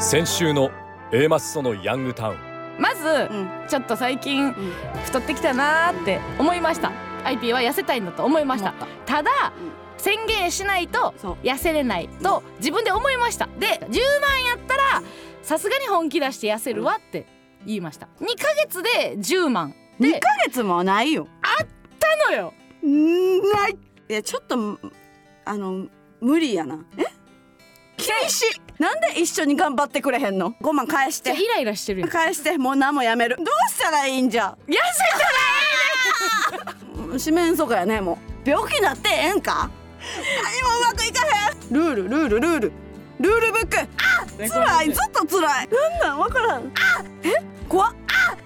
先週の A マッソのヤングタウン。まず、うん。ちょっと最近太ってきたなーって思いました。IP は痩せたいんだと思いました。た。だ、うん。宣言しないとそう。痩せれないと自分で思いました。で10万やったらさすがに本気出して痩せるわって言いました。2ヶ月で10万。で2ヶ月もないよ。たのよ。んない。いやちょっとあの無理やな。え？厳しいなんで一緒に頑張ってくれへんの？5万返して。イライラしてるよ返して。もう何もやめる。どうしたらいいんじゃ？痩せ四面楚歌やねもう。病気なってええんか？何もうまくいかへん。ルールルールルールルールブック。あ辛い。ずっと辛い。なんなん？わからん。え？怖っ。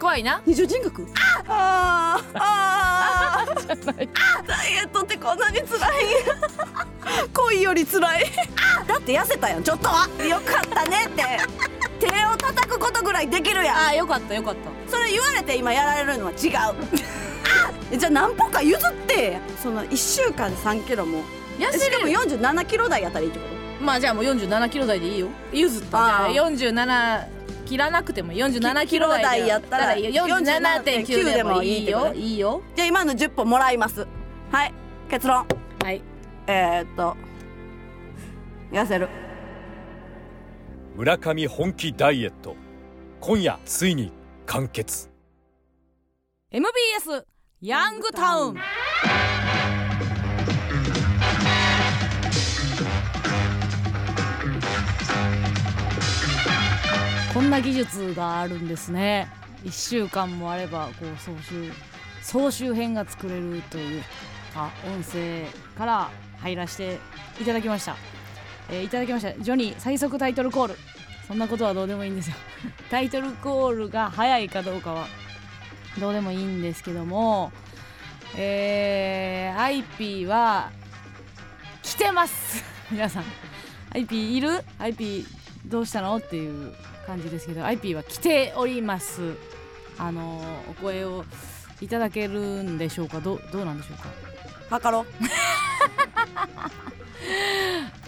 怖いな。二重人格？あー。あー。ダイエットってこんなに辛い。恋より辛い。だって痩せたやん。ちょっとは。よかったねって。手を叩くことぐらいできるやん。あーよかったよかった。それ言われて今やられるのは違う。えじゃあ何歩か譲って。その1週間で3キロも。痩せしかもれる47キロ台やったらいいってこまあじゃあもう47キロ台でいいよ。譲ったあーじゃあ47切らなくても47キロ台キロ台やったらいいよ。47.9でもいいよ47.9いいよ。とじゃあ今の10歩もらいます。はい結論。はい。えー、っと痩せる。村上本気ダイエット。今夜ついに完結。MBS ヤングタウンこんな技術があるんですね。1週間もあればこう総集総集編が作れるというか音声から入らせていただきました、えーいただきました。ジョニー最速タイトルコール。そんなことはどうでもいいんですよ。タイトルコールが早いかどうかはどうでもいいんですけどもえー、IP は来てます。皆さん。IP いる ?IP どうしたの？っていう感じですけど IP は来ております。あのーお声をいただけるんでしょうか？どうどうなんでしょうか？測ろう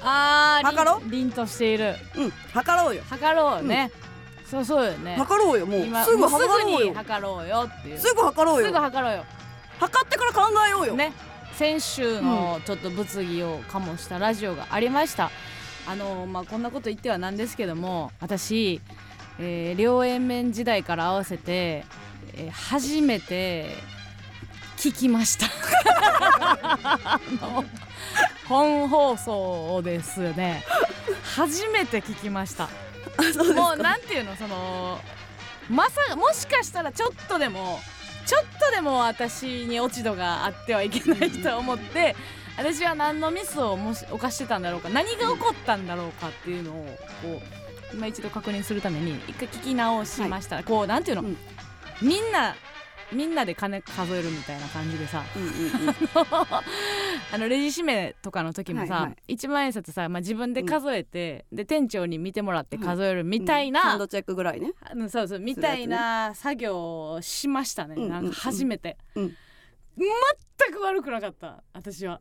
あー測ろ凛凛としている。うん測ろうよ。測ろうね、そうそうよね。測ろうよもう。今すぐもうすぐに測ろうよ測ろうよっていう。すぐ測ろうすよぐ測ろうよ。測ってから考えようよ、ね。先週のちょっと物議を醸したラジオがありましたあのまあこんなこと言ってはなんですけども私、えー両円面時代から合わせて、えー初めて聞きました。本放送ですよね。初めて聞きました。もうか。なんていうのそのまさもしかしたらちょっとでもちょっとでも私に落ち度があってはいけないと思って私は何のミスをもし犯してたんだろうか何が起こったんだろうかっていうのをこう今一度確認するために一回聞き直しました、こうなんていうの、うん。みんなみんなで金数えるみたいな感じでさうんうんうん。あのレジ締めとかの時もさ、は万円札さ、まあ、自分で数えて、で店長に見てもらって数えるみたいハンな、ドチェックぐらいね。そうそうみたいな作業をしましたね、うんうん。なんか初めて、うん。全く悪くなかった私は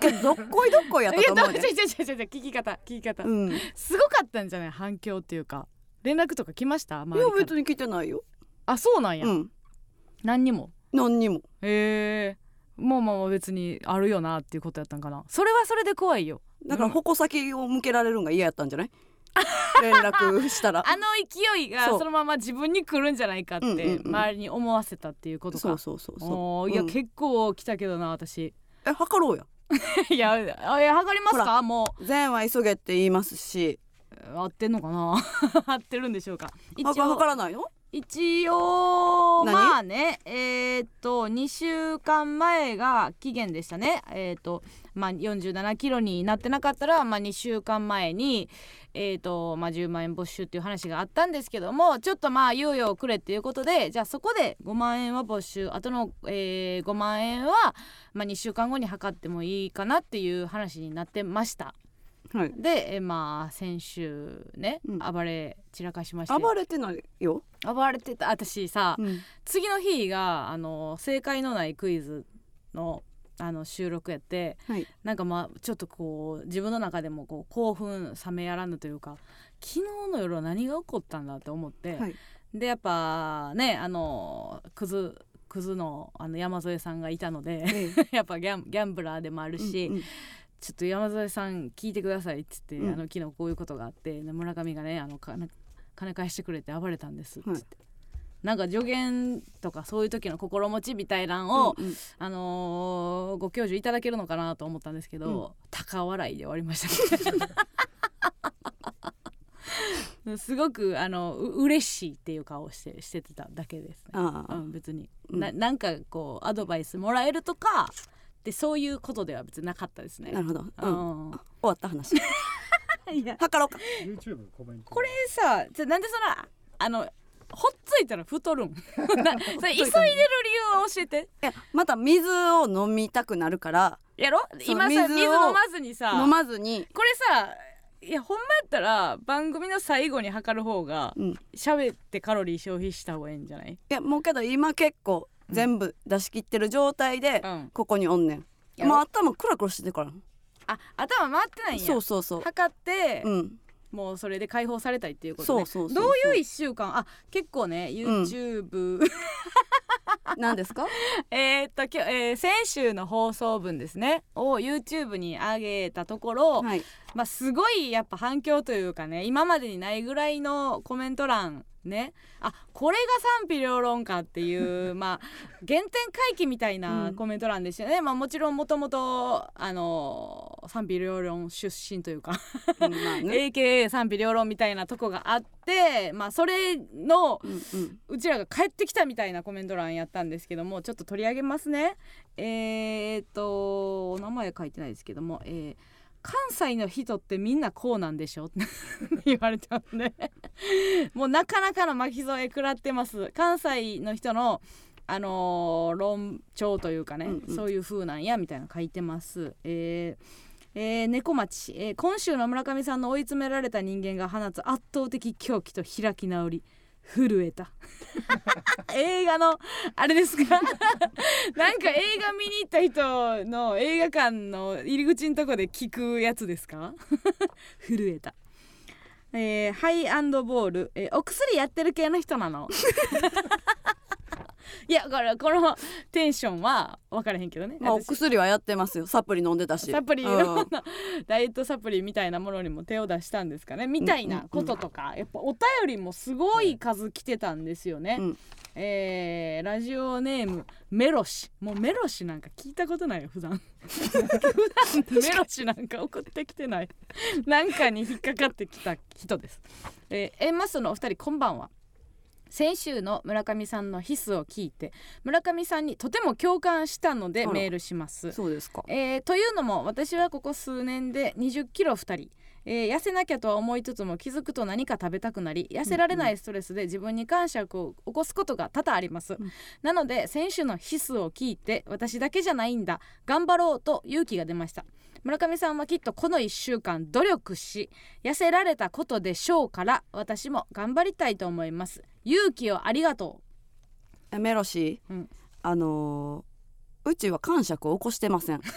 けどどっこいどっこいやったと思うで。う違う違う違う違う聞き方聞き方、うん。いすごかったんじゃない？反響っていうか。連絡とか来ました？周りからや別に来てないよ。あそうなんや、うん。何にも？何にも。へえ。まあまあまあ別にあるよなっていうことやったんかな。それはそれで怖いよ。だからうん。矛先を向けられるんが嫌やったんじゃない？連絡したら。あの勢いがそう。そのまま自分に来るんじゃないかって周りに思わせたっていうことか、そうそうそうそう。おーいや、うん。結構来たけどな私。え測ろうや いやあいや測りますほかも善は急げって言いますし。う合ってんのかな？合ってるんでしょうか？一測応測らないの？一応何？まあねえーっと2週間前が期限でしたね。えーっとまあ47キロになってなかったら、まあ、2週間前にえーとまあ、10万円没収っていう話があったんですけどもちょっとまあ猶予をくれっていうことでじゃあそこで5万円は没収あとの、えー5万円は、まあ、2週間後に測ってもいいかなっていう話になってました。はい。で、えーまあ先週ね、うん。暴れ散らかしまして。暴れてないよ、暴れてた。私さ、うん。次の日があの正解のないクイズのあの収録やってはい。なんかまあちょっとこう自分の中でもこう興奮冷めやらぬというか昨日の夜は何が起こったんだって思って、はい。でやっぱねあのクズクズのあの山添さんがいたのでええ。やっぱギャンギャンブラーでもあるし、うんうん。ちょっと山添さん聞いてくださいっつって、うん。あの昨日こういうことがあってで村上がねあの金金返してくれて暴れたんですっつって、なんか助言とかそういう時の心持ちみたいなんを、うんうん。あのーご教授いただけるのかなと思ったんですけど、高笑いで終わりました。ね すごくあのう嬉しいっていう顔をしてしてただけですね。ああ。うん、別に、うん。ななんかこうアドバイスもらえるとかでそういうことでは別になかったですね。なるほど、うん、終うん。わった話。いや。測ろうか。YouTube コメントこれさじゃあなんでそのあのほっついたら太るん。なそれ急いでる理由を教えて。いやまた水を飲みたくなるから。やろ？今さ水を水飲まずにさ。飲まずに。これさいやほんまやったら番組の最後に測る方がうん。い喋ってカロリー消費した方がいいんじゃない？やもうけど今結構全部出し切ってる状態でうん。ここにおんねん、やろ？もう頭クラクラしてるから。あ頭回ってないんや。そうそうそう。測って、うんもうそれで解放されたいっていうことね。そうそうそうそう。どういう1週間？あ結構ね YouTube、何ですか？えーっと今日、えー先週の放送分ですね。を YouTube に上げたところ、はい。まあすごいやっぱ反響というかね今までにないぐらいのコメント欄ね。あこれが賛否両論かっていう まあ原点回帰みたいなコメント欄でしたよね、まあもちろんもともとあの賛否両論出身というかね。AKA 賛否両論みたいなとこがあってまあそれのうんうん。うちらが帰ってきたみたいなコメント欄やったんですけどもちょっと取り上げますね。えー、っとお名前書いてないですけども、えー関西の人ってみんなこうなんでしょ？っ て言われてますね。もうなかなかの巻き添え食らってます。関西の人のあのー論調というかね、うんうん。そういう風なんやみたいなの書いてます。えーえー猫町、えー今週の村上さんの追い詰められた人間が放つ圧倒的狂気と開き直り震えた。映画のあれですか？なんか映画見に行った人の映画館の入り口のとこで聞くやつですか？震えた。えーハイアンドボール、えーお薬やってる系の人なの？いやこれこのテンションは分からへんけどね、まあお私薬はやってますよ。サプリ飲んでたし。サプリ、うん。ダイエットサプリみたいなものにも手を出したんですかね。みたいなこととか、やっぱお便りもすごい数来てたんですよね、うん。えーラジオネームメロシ。もうメロシなんか聞いたことないよ普段。普段メロシなんか送ってきてない。なんかに引っかかってきた人です、えー、エンマスのお二人こんばんは先週の村上さんのヒスを聞いて村上さんにとても共感したのでメールします。そうですか。えーというのも私はここ数年で2 0キロ2人、えー痩せなきゃとは思いつつも気づくと何か食べたくなり痩せられないストレスで自分に感触を起こすことが多々あります、ん。なので選手のヒスを聞いて私だけじゃないんだ。頑張ろうと勇気が出ました村上さんはきっとこの1週間努力し痩せられたことでしょうから私も頑張りたいと思います。勇気をありがとえメロシー、うん。あのーうちは感触を起こしてません。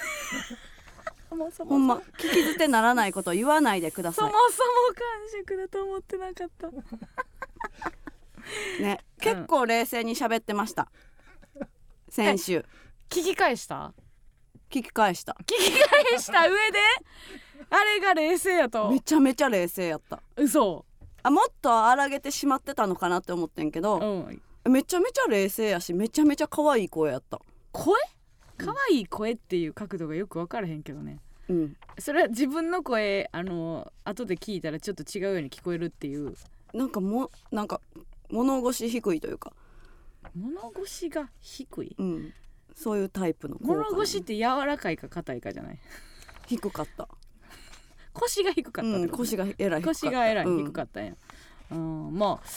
ほんま聞き捨てならないことを言わないでくださそもそも感触だと思ってなかった。い ね結構冷静に喋ってました。先週。聞き返した？聞き返した。聞き返した上で？あれが冷静やと。めちゃめちゃ冷静やった。嘘。あもっと荒げてしまってたのかなって思ってんけど、うん。めちゃめちゃ冷静やしめちゃめちゃ可愛い声やった。声？可愛い声っていう角度がよく分からへんけどね。うん。それは自分の声あの後で聞いたらちょっと違うように聞こえるっていう。なんかもなんか物腰低いというか、物腰が低い？うん、そういうタイプの物腰って柔らかいか硬いかじゃない？低かった。腰が低かったうん、腰がえらい腰がえらいうん低かったんや、うんまあ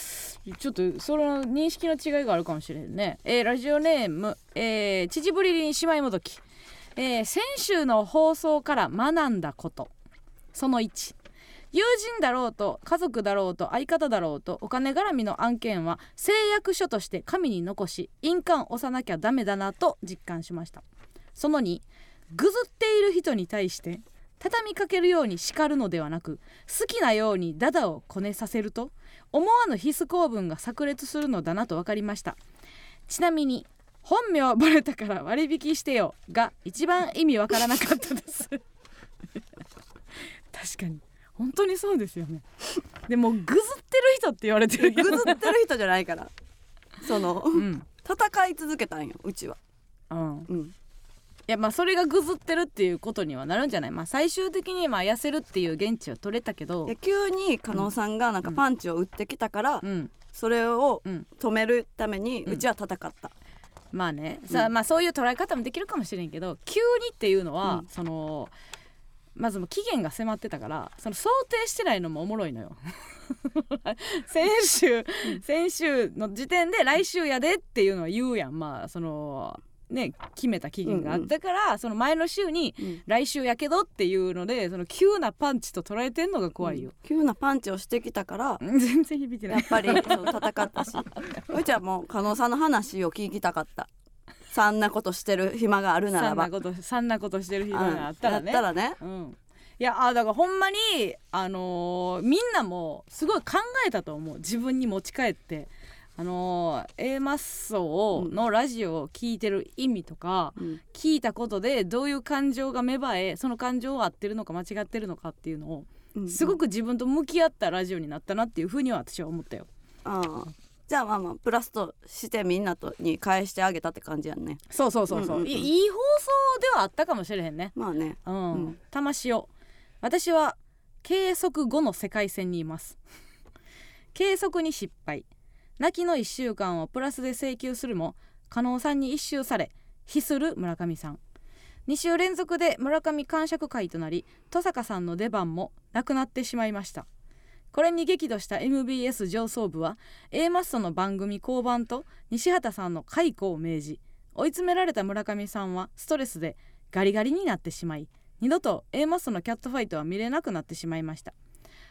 ちょっとその認識の違いがあるかもしれんね、えーラジオネーム、えー、秩父りりん姉妹もどき、えー先週の放送から学んだこと。その1友人だろうと家族だろうと相方だろうとお金絡みの案件は誓約書として紙に残し印鑑押さなきゃダメだなと実感しました。その2ぐずっている人に対して畳みかけるように叱るのではなく好きなようにダダをこねさせると思わぬ必須公文が炸裂するのだなと分かりました。ちなみに本名バレたから割引してよが一番意味わからなかったです。確かに。本当にそうですよね。でもぐずってる人って言われてるぐずってる人じゃないから。そのうん。戦い続けたんようちは。うん。うん。いやまあそれがぐずってるっていうことにはなるんじゃない。まあ最終的にまあ痩せるっていう現地は取れたけど。で急に加納さんがなんかパンチを打ってきたから、うん。それをうん。止めるためにうちは戦った、まあね。さあまあそういう捉え方もできるかもしれんけど急にっていうのは、うん。そのまずもう期限が迫ってたからその想定してないのもおもろいのよ。先週先週の時点で来週やでっていうのは言うやん。まあそのね決めた期限があったから、その前の週にうん。来週やけどっていうのでその急なパンチと捉えてんのが怖いよ、急なパンチをしてきたから 全然響いてない。やっぱりそう戦ったし。うちはもう加納さんの話を聞きたかったそんなことしてる暇があるなそらば。んなことそんなことしてる日があったらね。らね。うん、いやあだからほんまにあのーみんなもすごい考えたと思う。自分に持ち帰って。あのー A マッソのラジオを聞いてる意味とか、うん。聞いたことでどういう感情が芽生えその感情は合ってるのか間違ってるのかっていうのをうんすごく自分と向き合ったラジオになったなっていうふうには私は思ったよ。ああじゃあまあまあプラスとしてみんなとに返してあげたって感じやんね。そうそうそうそう,、うんうんうん。いいい放送ではあったかもしれへんね。まあね。うん、うん。魂を私は計測後の世界線にいます。計測に失敗。泣きの1週間をプラスで請求するも加納さんに一周され非する村上さん。2週連続で村上感触会となり登坂さんの出番もなくなってしまいましたこれに激怒した MBS 上層部は A マッソの番組降板と西畑さんの解雇を命じ追い詰められた村上さんはストレスでガリガリになってしまい二度と A マッソのキャットファイトは見れなくなってしまいました。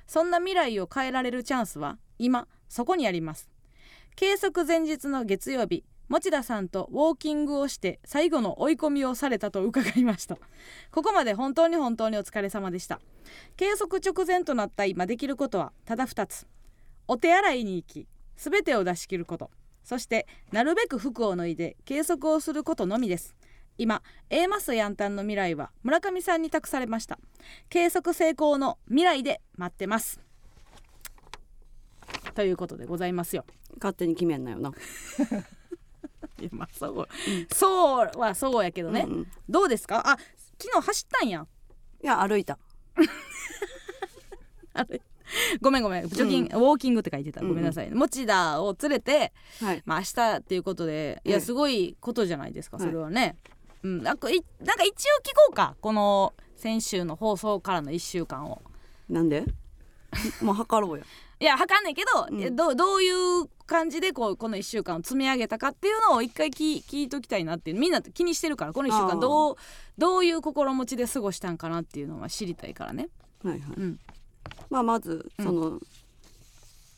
そんな未来を変えられるチャンスは今そこにあります。計測前日の月曜日持田さんとウォーキングをして最後の追い込みをされたと伺いました。ここまで本当に本当にお疲れ様でした。計測直前となった今できることはただ2つ。お手洗いに行き全てを出し切ること。そしてなるべく服を脱いで計測をすることのみです。今 A マスヤンタンの未来は村上さんに託されました。計測成功の未来で待ってます。ということでございますよ。勝手に決めんなよな、いやまあそう、そうはそうやけどね、うんうん。どうですか？あ昨日走ったんや。いや 歩いた。ごめんごめん。ジョギン、ウォーキングって書いてた。ごめんなさい、持田を連れてはい。まあ明日っていうことでいえ。えやすごいことじゃないですかはい。それはね、うん。なんかいなんか一応聞こうか。この先週の放送からの1週間を。なんで？もう測ろうやいや測んねんけど、うん。どうどういう感じでこうこの1週間を積み上げたかっていうのを一回聞聞いときたいなっていう。みんな気にしてるからこの1週あー。間どうどういう心持ちで過ごしたんかなっていうのは知りたいからね。はいはい、うん。まあまずその、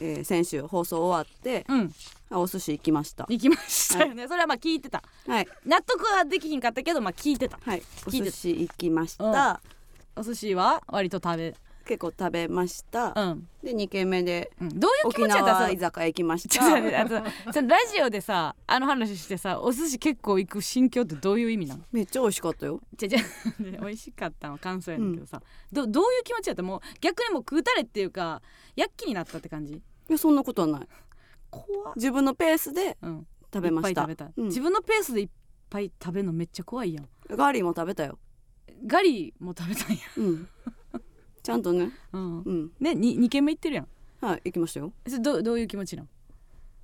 えー先週放送終わってうん。あお寿司行きました。行きましたよね、それはまあ聞いてた。はい。納得はできひんかったけどまあ聞いてた。はい。お聞いて寿司行きました、お寿司は割と食べ結構食べました、うん、で2軒目でうん、どういう気沖持ちやった？居酒屋行きました。ラジオでさあの話してさお寿司結構行く心境ってどういう意味なの？めっちゃ美味しかったよ。じゃじゃ美味しかったの感想やねんけどさ、どどういう気持ちやった？もう逆にもう食うたれっていうか躍起になったって感じ？いやそんなことはない。怖っ、自分のペースでうん、食べました。いっぱい食べた、うん。自分のペースでいっぱい食べるのめっちゃ怖いやん。ガーリーも食べたよ。ガリも食べたんや。うんちゃんとね。うん。うん。ねに二軒目行ってるやん。はい行きましたよ。それどどういう気持ちなん？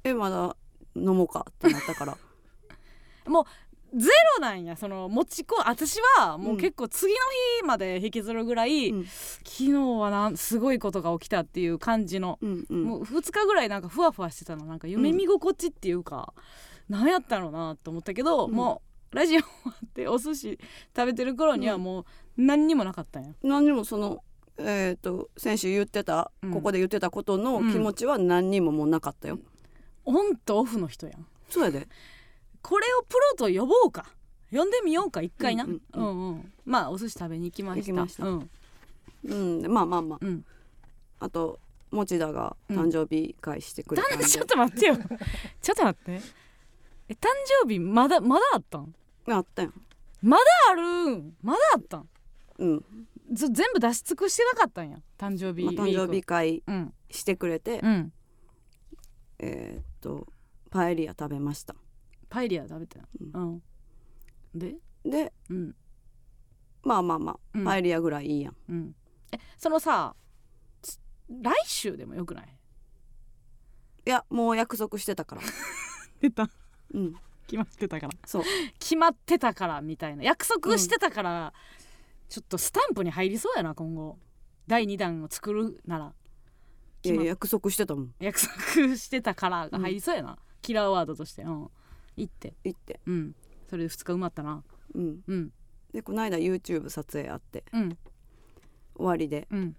えまだ飲もうかってなったから。もうゼロなんや。その持ちこ私はもう結構次の日まで引きずるぐらい、うん。昨日はなんすごいことが起きたっていう感じの、うんうん。もう2日ぐらいなんかふわふわしてたの。なんか夢見心地っていうか、なんやったのなと思ったけど、うん。もうラジオ終わってお寿司食べてる頃にはもう何にもなかったんや。何にもそのえっ、と先週言ってた、うん。ここで言ってたことの気持ちは何にももうなかったよ、オンとオフの人やん。そうやで。これをプロと呼ぼうか。読んでみようか一回な、ううんん。うんうん。まあお寿司食べに行きました。ました。うん。うんまあまあまあ。うん。あと持田が誕生日会してくれたんで、ちょっと待ってよ。ちょっと待って。え誕生日まだまだあったん？あったやんあるん。まだあったん？うん、ず全部出し尽くしてなかったんや。誕生日まあ、誕生日会うん。してくれて、うん。えーっとパエリア食べました。パエリア食べたようん。で？でうん。まあまあまあ、うん。パエリアぐらいいいやん。うん。えそのさつ来週でもよくない？いやもう約束してたから。出た。うん。決まってたから。そう。決まってたからみたいな。約束してたから、ちょっとスタンプに入りそうやな今後。第2弾を作るなら。いや約束してたもん。約束してたからが入りそうやな、キラーワードとして。うん。行って。行って。うん。それで2日埋まったな。うん。うん。でこの間 YouTube 撮影あって。うん。終わりで、うん。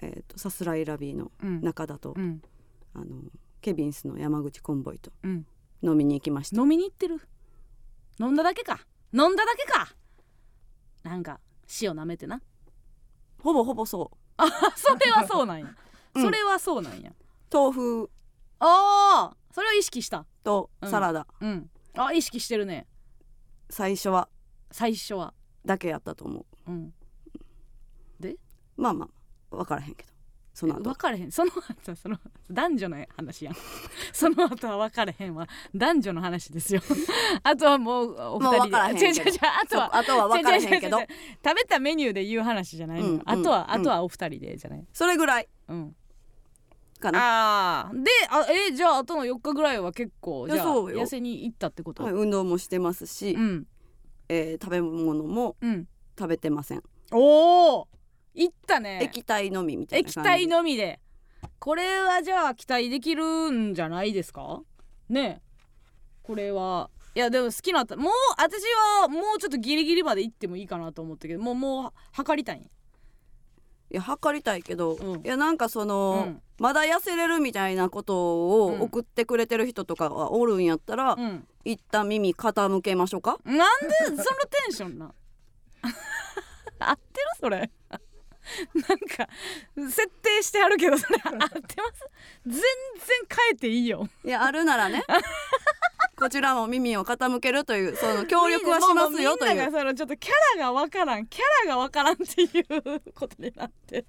えー、とさすらいラビーのうん。中田と、うん。あのケビンスの山口コンボイとうん。飲みに行きました。飲みに行ってる？飲んだだけか。飲んだだけか。なんか塩舐めてな。ほぼほぼそう。あそれはそうなんや、うん。それはそうなんや。豆腐。ああそれを意識した。とサラダ、うん。あ意識してるね。最初は。最初は。だけやったと思う。うん。まあまあ分からへんけどその後。分かれへん。その後その男女の話やん。その後は分かれへんは男女の話ですよ。あとはもうお二人で。もう違う違う違う。あとはあとは分からへんけど。食べたメニューで言う話じゃないの。よ、うんあとは、うんあとはお二人でじゃないそれぐらい。うん。かな。あー。であえじゃああとの4日ぐらいは結構じゃあ痩せに行ったってこと、はい運動もしてますし、うん。えー食べ物もうん。食べてません。おお行ったね。液体のみみたいな液感じ。体のみで。これはじゃあ期待できるんじゃないですか？ねえ。これは。いやでも好きなもう私はもうちょっとギリギリまで行ってもいいかなと思ったけどもうもう測りたいん？いや測りたいけど、うん。いやなんかその、うん。まだ痩せれるみたいなことをうん。送ってくれてる人とかがおるんやったら、うん。一旦耳傾けましょうか？なんでそのテンションな 合ってる？それ なんか設定してあるけどそれ合ってます？全然変えていいよ。いやあるならね。こちらも耳を傾けるというその協力はしますよともう。みんながそのちょっとキャラがわからん。キャラがわからんっていうことになって。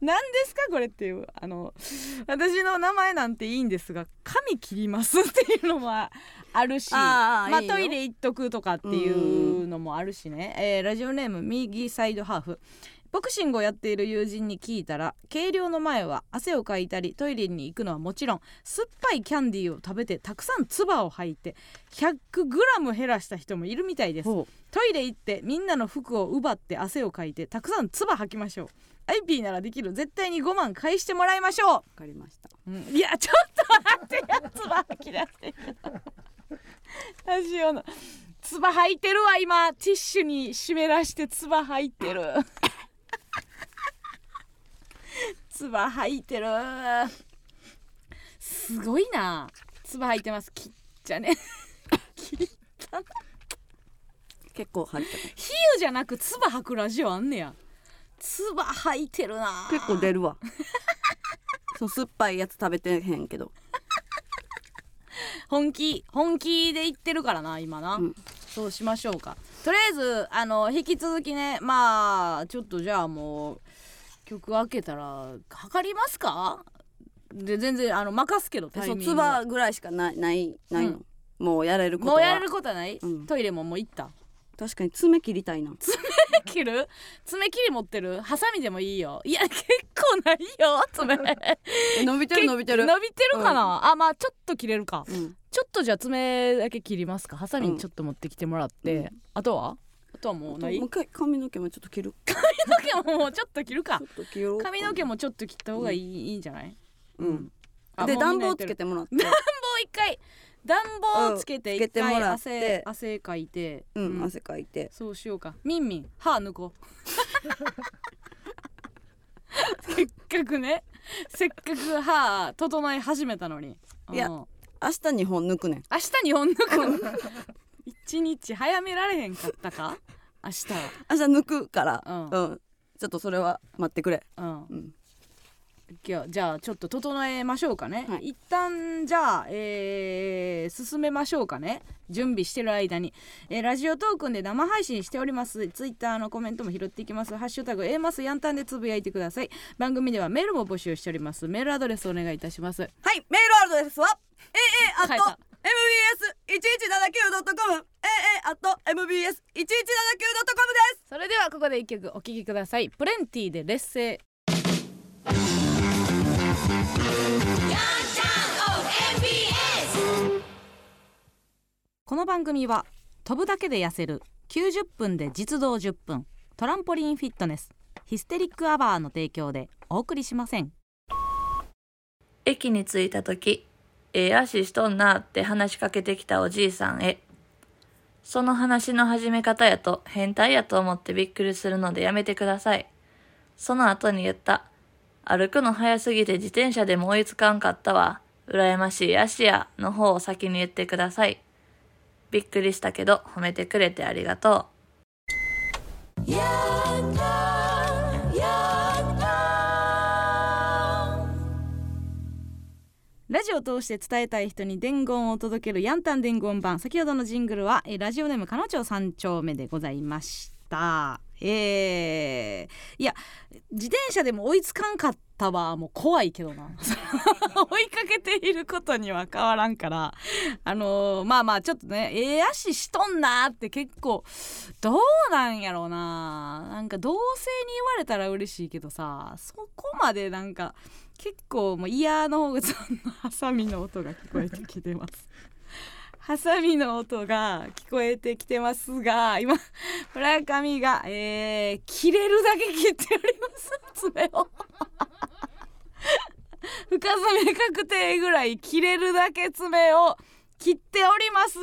何ですかこれっていうあの私の名前なんていいんですが髪切りますっていうのもあるしまあトイレ行っとくとかっていうのもあるしね、えーラジオネーム右サイドハーフボクシングをやっている友人に聞いたら計量の前は汗をかいたりトイレに行くのはもちろん酸っぱいキャンディーを食べてたくさん唾を吐いて 100g 減らした人もいるみたいです。ほトイレ行ってみんなの服を奪って汗をかいてたくさん唾吐きましょう。IP ならできる。絶対に5万返してもらいましょう。わかりました。う、うん。いやちょっと待って。や唾吐き出してラジオの。唾吐いてるわ今。ティッシュに湿らして唾吐いてる唾吐いてる。すごいな。唾吐いてます。きっちゃね。きった。な結構入ってる比喩じゃなく唾吐くラジオあんねや。唾吐いてるな。結構出るわ。そう酸っぱいやつ食べてへんけど。本気。本気で言ってるからな今な、うん。そうしましょうか。とりあえずあの引き続きねまあちょっとじゃあもう曲開けたら測りますか？で全然あの任すけどタイミングは。唾ぐらいしかないないないの、うん。もうやれることは。もうやれることはない、うん。トイレももう行った？確かに爪切りたいな。切る？爪切り持ってる？ハサミでもいいよ。いや結構ないよ爪。え 伸びてる伸びてる。伸びてるかな、あまあちょっと切れるか。うん。ちょっとじゃあ爪だけ切りますか？ハサミうん。ちょっと持ってきてもらって、うん。あとは？あとはもうない？もう一回髪の毛もちょっと切る。髪の毛ももうちょっと切るか。ちょっと切ろうか。髪の毛もちょっと切った方がいい,、いいんじゃない？うん。あで暖房つけてもらって。暖房一回。暖房つけて一回てもらっ汗かいて、うん、汗かいて。そうしようか。みんみん歯抜こう。せっかくね。せっかく歯整え始めたのに。いやうん。明日2本抜くねん。明日2本抜く の一日早められへんかったか？明日は。明日抜くから。うん。うん。ちょっとそれは待ってくれ。うん。うん。じゃあじゃあちょっと整えましょうかね、はい。一旦じゃあ、えー進めましょうかね。準備してる間に、えーラジオトークンで生配信しております。ツイッターのコメントも拾っていきます。ハッシュタグ A マスヤンタンでつぶやいてください。番組ではメールも募集しております。メールアドレスお願いいたします。はい。メールアドレスは変えた mbs1179.com aa mbs1179.com です。それではここで一曲お聴きください。プレンティーで劣勢。この番組は飛ぶだけで痩せる。90分で実動10分。トランポリンフィットネス。ヒステリックアワーの提供でお送りしません。駅に着いた時、ええ足しとんなって話しかけてきたおじいさんへ。その話の始め方やと変態やと思ってびっくりするのでやめてください。その後に言った。歩くの早すぎて自転車でも追いつかんかったわ。羨ましい足やの方を先に言ってください。びっくりしたけど褒めてくれてありがとう。ラジオを通して伝えたい人に伝言を届けるヤンタン伝言版。先ほどのジングルは、ラジオネームかのちょう三丁目でございました。えー、いや自転車でも追いつかんかったわ。もう怖いけどな。追いかけていることには変わらんから。あのーまあまあちょっとねええ足しとんなって結構どうなんやろうななんか同性に言われたら嬉しいけどさそこまでなんか結構もうイヤーの方がハサミの音が聞こえてきてます。ハサミの音が聞こえてきてますが今村上が、えー、切れるだけ切っております。爪を。深爪確定ぐらい切れるだけ爪を切っております。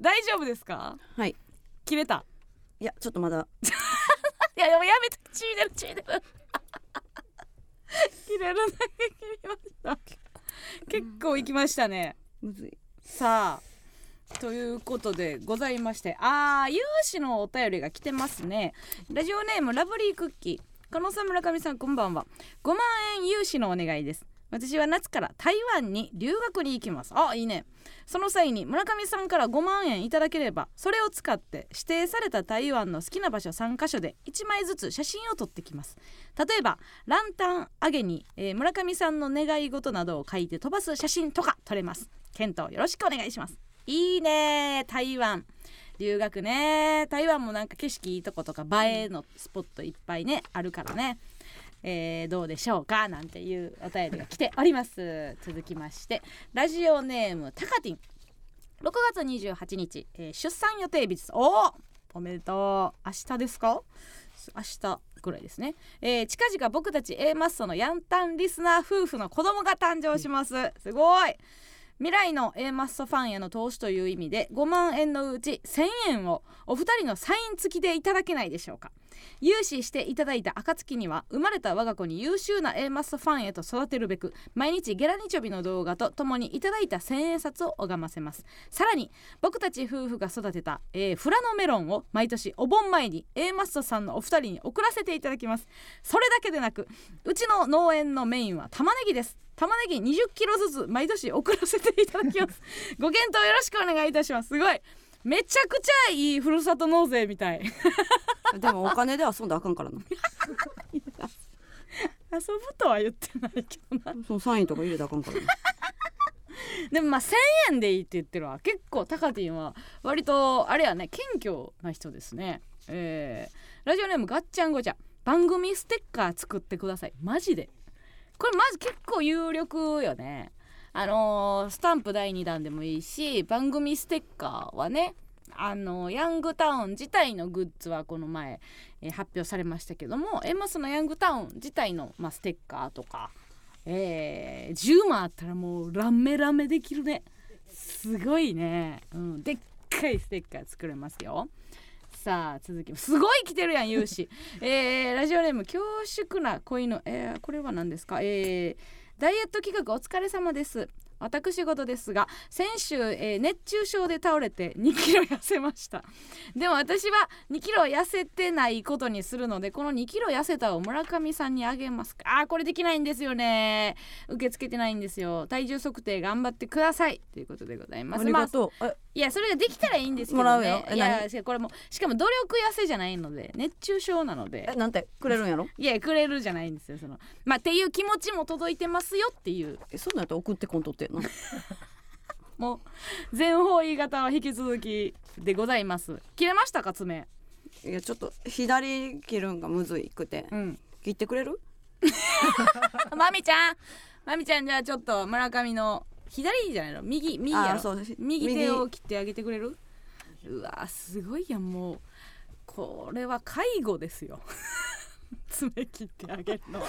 大丈夫ですか？はい。切れた。いやちょっとまだ。いややめて血出る血出る 切れるだけ切りました。結構。いきましたね。むずい。さあということでございまして。あー有志のお便りが来てますね。ラジオネームラブリークッキー。加納さん村上さんこんばんは。5万円融資のお願いです私は夏から台湾に留学に行きます。あいいね。その際に村上さんから5万円いただければそれを使って指定された台湾の好きな場所3カ所で1枚ずつ写真を撮ってきます。例えばランタン上げに、えー村上さんの願い事などを書いて飛ばす写真とか撮れます。検討よろしくお願いします。いいね台湾。留学ね。台湾もなんか景色いいとことか映えのスポットいっぱいねあるからね。えーどうでしょうか？なんていうお便りが来ております。続きましてラジオネームタカティン。6月28日、えー出産予定日です。おおおめでとう。明日ですか？明日ぐらいですね、えー近々僕たち A マッソのヤンタンリスナー夫婦の子供が誕生します。すごい。未来の A マッソファンへの投資という意味で5万円のうち1000円をお二人のサイン付きでいただけないでしょうか？融資していただいた暁には生まれた我が子に優秀な A マッソファンへと育てるべく毎日ゲラニチョビの動画とともにいただいた千円札を拝ませます。さらに僕たち夫婦が育てた、えーフラノメロンを毎年お盆前に A マッソさんのお二人に送らせていただきます。それだけでなくうちの農園のメインは玉ねぎです。玉ねぎ20キロずつ毎年送らせていただきます。ご検討よろしくお願いいたします。すごい。めちゃくちゃいいふるさと納税みたいでもお金で遊んだらあかんからな。遊ぶとは言ってないけどな。そのサインとか入れたらあかんからな。でもまあ1,000円でいいって言ってるわ結構タカティンは割とあれやね謙虚な人ですね。えー、ラジオネームガッチャンゴチャ番組ステッカー作ってください。マジで。これまず結構有力よね。あのースタンプ第2弾でもいいし番組ステッカーはねあのヤングタウン自体のグッズはこの前、えー発表されましたけどもエマスのヤングタウン自体の、まあ、ステッカーとか、えー10万あったらもうラメラメできるね。すごいね、うん、でっかいステッカー作れますよ。さあ続きすごい来てるやん有志 えー、ラジオネーム恐縮な恋の、えー、これは何ですか？えーダイエット企画お疲れ様です。私事ですが先週、えー熱中症で倒れて2キロ痩せました。でも私は2キロ痩せてないことにするのでこの2キロ痩せたを村上さんにあげます。かあーこれできないんですよね。受け付けてないんですよ。体重測定頑張ってください。ということでございます。ありがとう、えいやそれができたらいいんですけどね。もらうよ。えいやこれもしかも努力痩せじゃないので熱中症なので。えなんて？くれるんやろ？いやくれるじゃないんですよその。まあっていう気持ちも届いてますよっていう。えそんなんやったら送ってこんとって。んな もう全方位型は引き続きでございます。切れましたか爪？いやちょっと左切るんがむずいくて。うん。切ってくれる？まみちゃん！まみちゃんじゃあちょっと村上の左じゃないの？右右やろ？あそう右手を切ってあげてくれる？うわすごいやん。もうこれは介護ですよ。爪切ってあげるのは。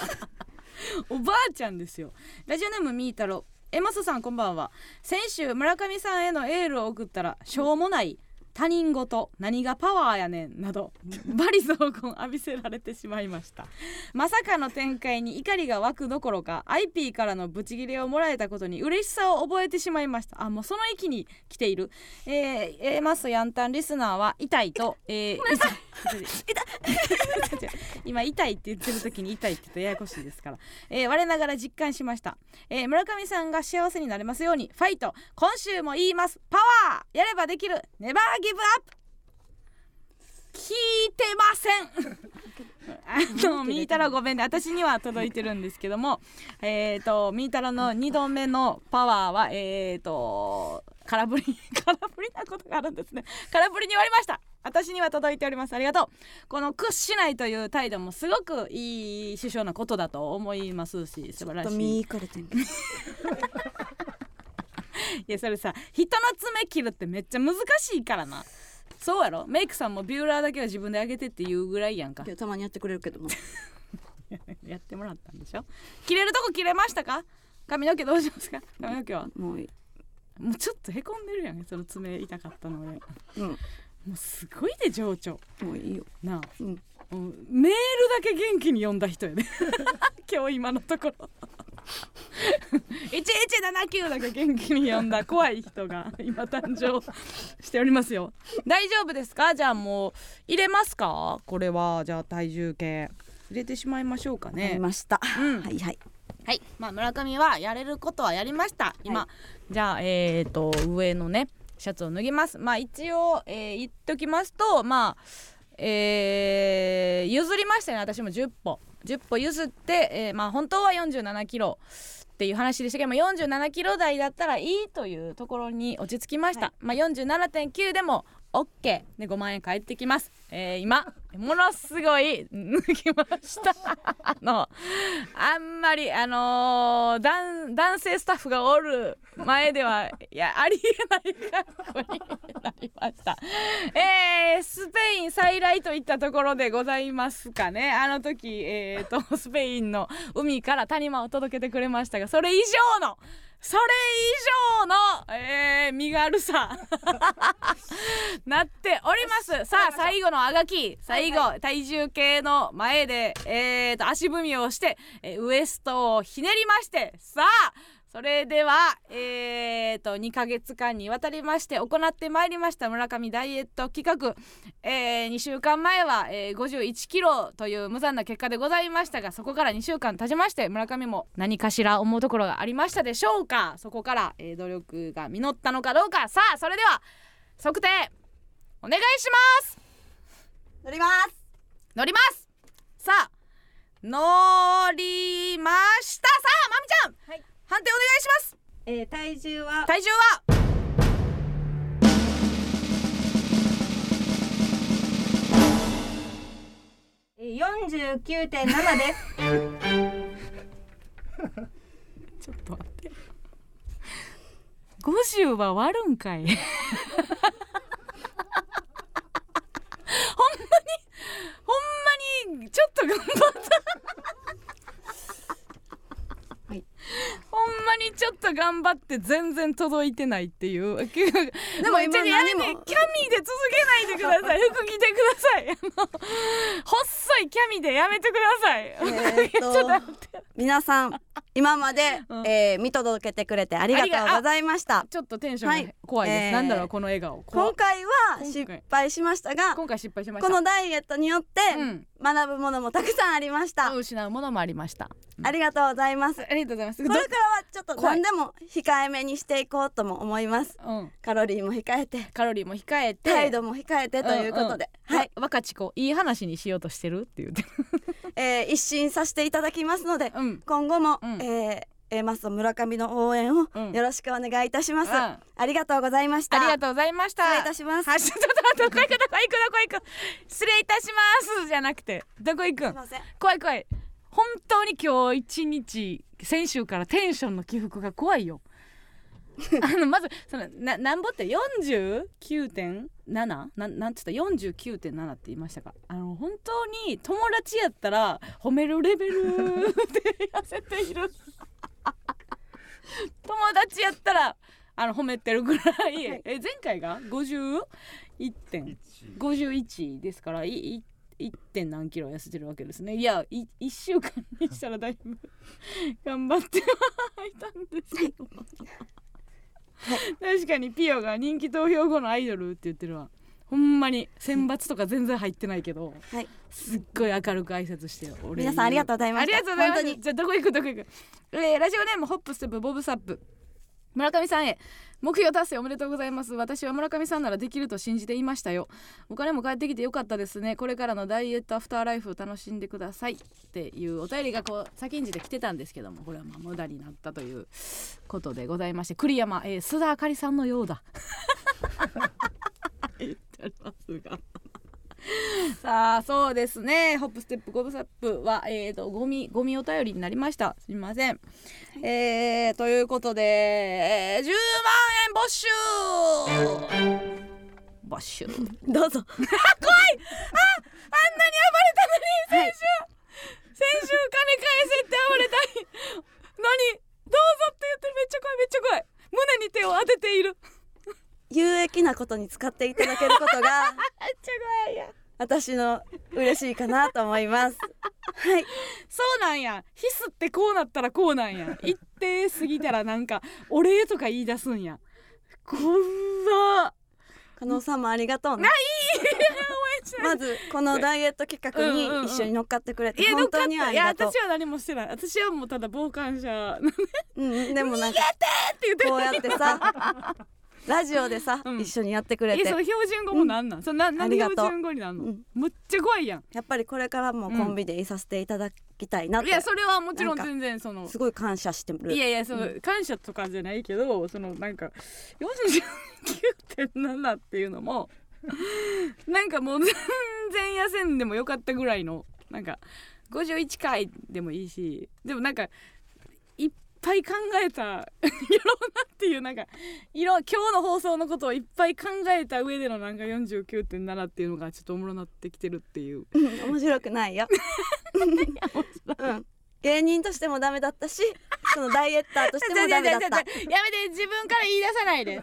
おばあちゃんですよ。ラジオネームみーたろえマスさんこんばんは。先週村上さんへのエールを送ったらしょうもない他人事何がパワーやねんなどバリ雑言浴びせられてしまいました。まさかの展開に怒りが湧くどころか IP からのブチギレをもらえたことに嬉しさを覚えてしまいました。あもうその域に来ている。えー、えー、マスヤンタンリスナーは痛いと。えー、痛い。今痛いって言ってる時に痛いって言ったらややこしいですから、えー、我ながら実感しました、えー、村上さんが幸せになれますようにファイト。今週も言います。パワーやればできる。ネバーギブアップ聞いてません。あのミータラごめんね私には届いてるんですけどもえっ、とミータラの2度目のパワーはえっ、と空振り 空振りなことがあるんですね。空振りに終わりました。私には届いております。ありがとう。この屈しないという態度もすごくいい首相なことだと思いますし素晴らとしい。見 いやそれさ人の爪切るってめっちゃ難しいからな。そうやろ？メイクさんもビューラーだけは自分で上げてっていうぐらいやんか。いやたまにやってくれるけどな やってもらったんでしょ？切れるとこ切れましたか？髪の毛どうしますか？髪の毛は？もういい。もうちょっとへこんでるやん。その爪痛かったのでもうん。うすごいで情緒。もういいよ。なあ。うん。メールだけ元気に読んだ人やで。今日今のところ 1179だけ元気に読んだ怖い人が今誕生しておりますよ。大丈夫ですか？じゃあもう入れますか？これはじゃあ体重計。入れてしまいましょうかね。ました、うん。はいはい。はい、まあ、村上はやれることはやりました。今、はじゃあえー、と上のねシャツを脱ぎます。まあ一応、えー言っときますとまあえー譲りましたね私も10歩。10歩譲って、えーまあ本当は47キロっていう話でしたけども47キロ台だったらいいというところに落ち着きました、まあ47.9でも OK で5万円返ってきます、えー今ものすごい脱ぎました。あのあんまりあのー男性スタッフがおる前ではいやありえない格好になりました。えー、スペイン再来といったところでございますかね。あの時えー、とスペインの海から谷間を届けてくれましたがそれ以上のそれ以上の、えー、身軽さ。なっております。さあ最後のあがき最後、体重計の前で、えー、と足踏みをして、えーウエストをひねりましてさあそれでは、えー、と2ヶ月間にわたりまして行ってまいりました村上ダイエット企画、え2週間前は、えー51キロという無残な結果でございましたがそこから2週間経ちまして村上も何かしら思うところがありましたでしょうか？そこから、えー努力が実ったのかどうか。さあそれでは測定お願いします乗ります。乗ります。さあ乗りました。さあまみちゃん、はい。判定お願いします。えー、体重は？体重は？えー49.7です。ちょっと待って。50は割るんかい。ほんにちょっと頑張った。はい。ほんまにちょっと頑張って全然届いてないっていう。でも今やめて。キャミで続けないでください。服着てください。細いキャミでやめてください、えー皆さん今まで、うん。えー見届けてくれてありがとうございました。ちょっとテンションがはい。怖いです、えーなんだろうこの笑顔。今回は失敗しましたが今回。失敗しました。このダイエットによってうん。学ぶものもたくさんありました、失うものもありました。ありがとうございます。ありがとうございます。これからはちょっと何でも控えめにしていこうとも思います。カロリーも控えてカロリーも控えて態度も控えてということで、うんうん。はい、わ若ち子いい話にしようとしてるって言って。る えー一新させていただきますのでうん。今後も、うん。えー A マッソ村上の応援をうん。よろしくお願いいたします、うん。ありがとうございました。ありがとうございました。失礼いたします。はちょっとどこ行くどこ行くどこ行く？失礼いたしますじゃなくてどこ行くん？すいません。怖い怖い。本当に今日一日先週からテンションの起伏が怖いよ あのまずそのななんぼって 49.7? なんなんつった？49.7って言いましたか？あの本当に友達やったら褒めるレベル で痩せている。友達やったらあの褒めてるぐらい、え前回が51点。51ですからいい 1. 点何キロ痩せてるわけですね。いやい1週間にしたらだいぶ頑張ってはいたんですけど 確かにピオが人気投票後のアイドルって言ってるわ。ほんまに選抜とか全然入ってないけどはい。すっごい明るく挨拶してよ俺皆さんありがとうございました。ありがとうございますじゃあどこ行くどこ行く？えー、ラジオネームホップステップボブサップ村上さんへ目標達成おめでとうございます。私は村上さんならできると信じていましたよ。お金も返ってきてよかったですね。これからのダイエットアフターライフを楽しんでくださいっていうお便りがこう先んじて来てたんですけどもこれはまあ無駄になったということでございまして栗山、えー、須田あかりさんのようだ。言ってますが。さあそうですね。ホップステップゴブサップはえーとゴミゴミお便りになりました。すみません、えー、ということで、えー、10万円没収。没収。どうぞ。あんなに暴れたのに先週、先週金返せって暴れたいのにどうぞって言ってる。めっちゃ怖いめっちゃ怖い。胸に手を当てている有益なことに使っていただけることが 私の嬉しいかなと思います。はい。そうなんや。ヒスってこうなったらこうなんや。一定過ぎたらなんかお礼とか言い出すんや。こわ加納さんもありがとうね。まずこのダイエット企画に一緒に乗っかってくれて本当にあいやりがとう。私は何もしてない。私はもうただ傍観者うんでもなんかって言ってこうやってさラジオでさ、うん。一緒にやってくれて。えその標準語もなんなん、そのななんでありがとう。標準語になんの、うん。むっちゃ怖いやん。やっぱりこれからもコンビでいさせていただきたいなって、いやそれはもちろん全然その。すごい感謝してる。いやいやその、感謝とかじゃないけどそのなんか49.7っていうのも なんかもう全然痩せんでもよかったぐらいのなんか51回でもいいしでもなんかいっぱい考えた やろうなっていうなんかいろ今日の放送のことをいっぱい考えた上でのなんか49.7っていうのがちょっとおもろなってきてるっていう。うん面白くないよ、うん、芸人としてもダメだったしそのダイエッターとしてもダメだった。やめて自分から言い出さないで。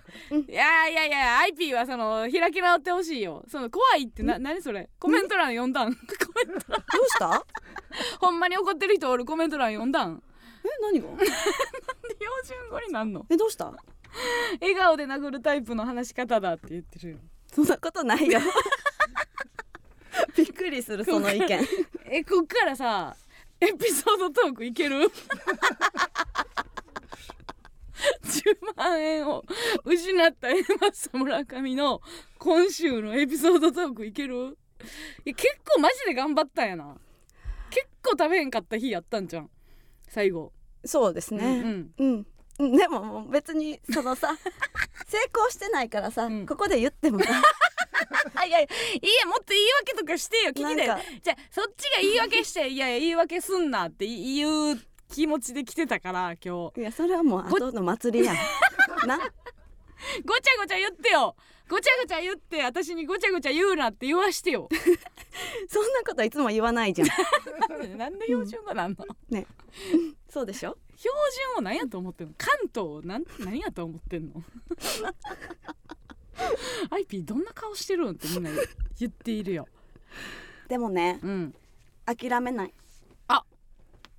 いやいやいや IP はその開き直ってほしいよ。その怖いってな何それ？コメント欄読んだん？コメント欄。どうした？ほんまに怒ってる人おる？コメント欄読んだん？え何が？標準語になんの？えどうした？笑顔で殴るタイプの話し方だって言ってるよ。そんなことないよ。びっくりするその意見。えこっからさエピソードトークいける？10万円を失ったエマス村上の今週のエピソードトークいける？いや結構マジで頑張ったんやな。結構食べへんかった日やったんじゃん最後、そうですね。うんうん、うん、でももう別にそのさ 成功してないからさ、うん。ここで言ってもさあ いやいやいいやもっと言い訳とかしてよ。聞きでなんか。じゃあそっちが言い訳していやいや言い訳すんなっていう気持ちで来てたから今日。いやそれはもう後の祭りやん。な。ごちゃごちゃ言ってよ。ごちゃごちゃ言って私にごちゃごちゃ言うなって言わしてよ。そんなこといつも言わないじゃん。なんで標準語なんの、ねそうでしょ？標準を何やと思ってんの？関東をなん何やと思ってんのアイピーどんな顔してるんってみんな言っているよ。でもねうん。諦めない。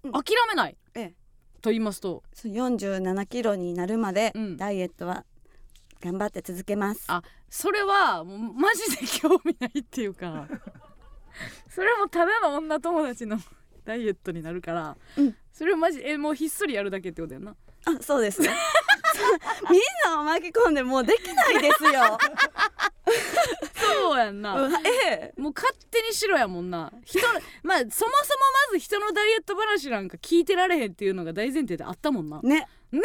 諦めない？ええ。と言いますと？そう47キロになるまでうん。ダイエットは頑張って続けます、あそれはもうマジで興味ないっていうか。それもただの女友達のダイエットになるから、うん。それをマジえもうひっそりやるだけってことやんな。あそうです みんなを巻き込んでもうできないですよ。そうやんな、うんええ。もう勝手にしろやもんな。人のまあそもそもまず人のダイエット話なんか聞いてられへんっていうのが大前提であったもんな、ね。ね。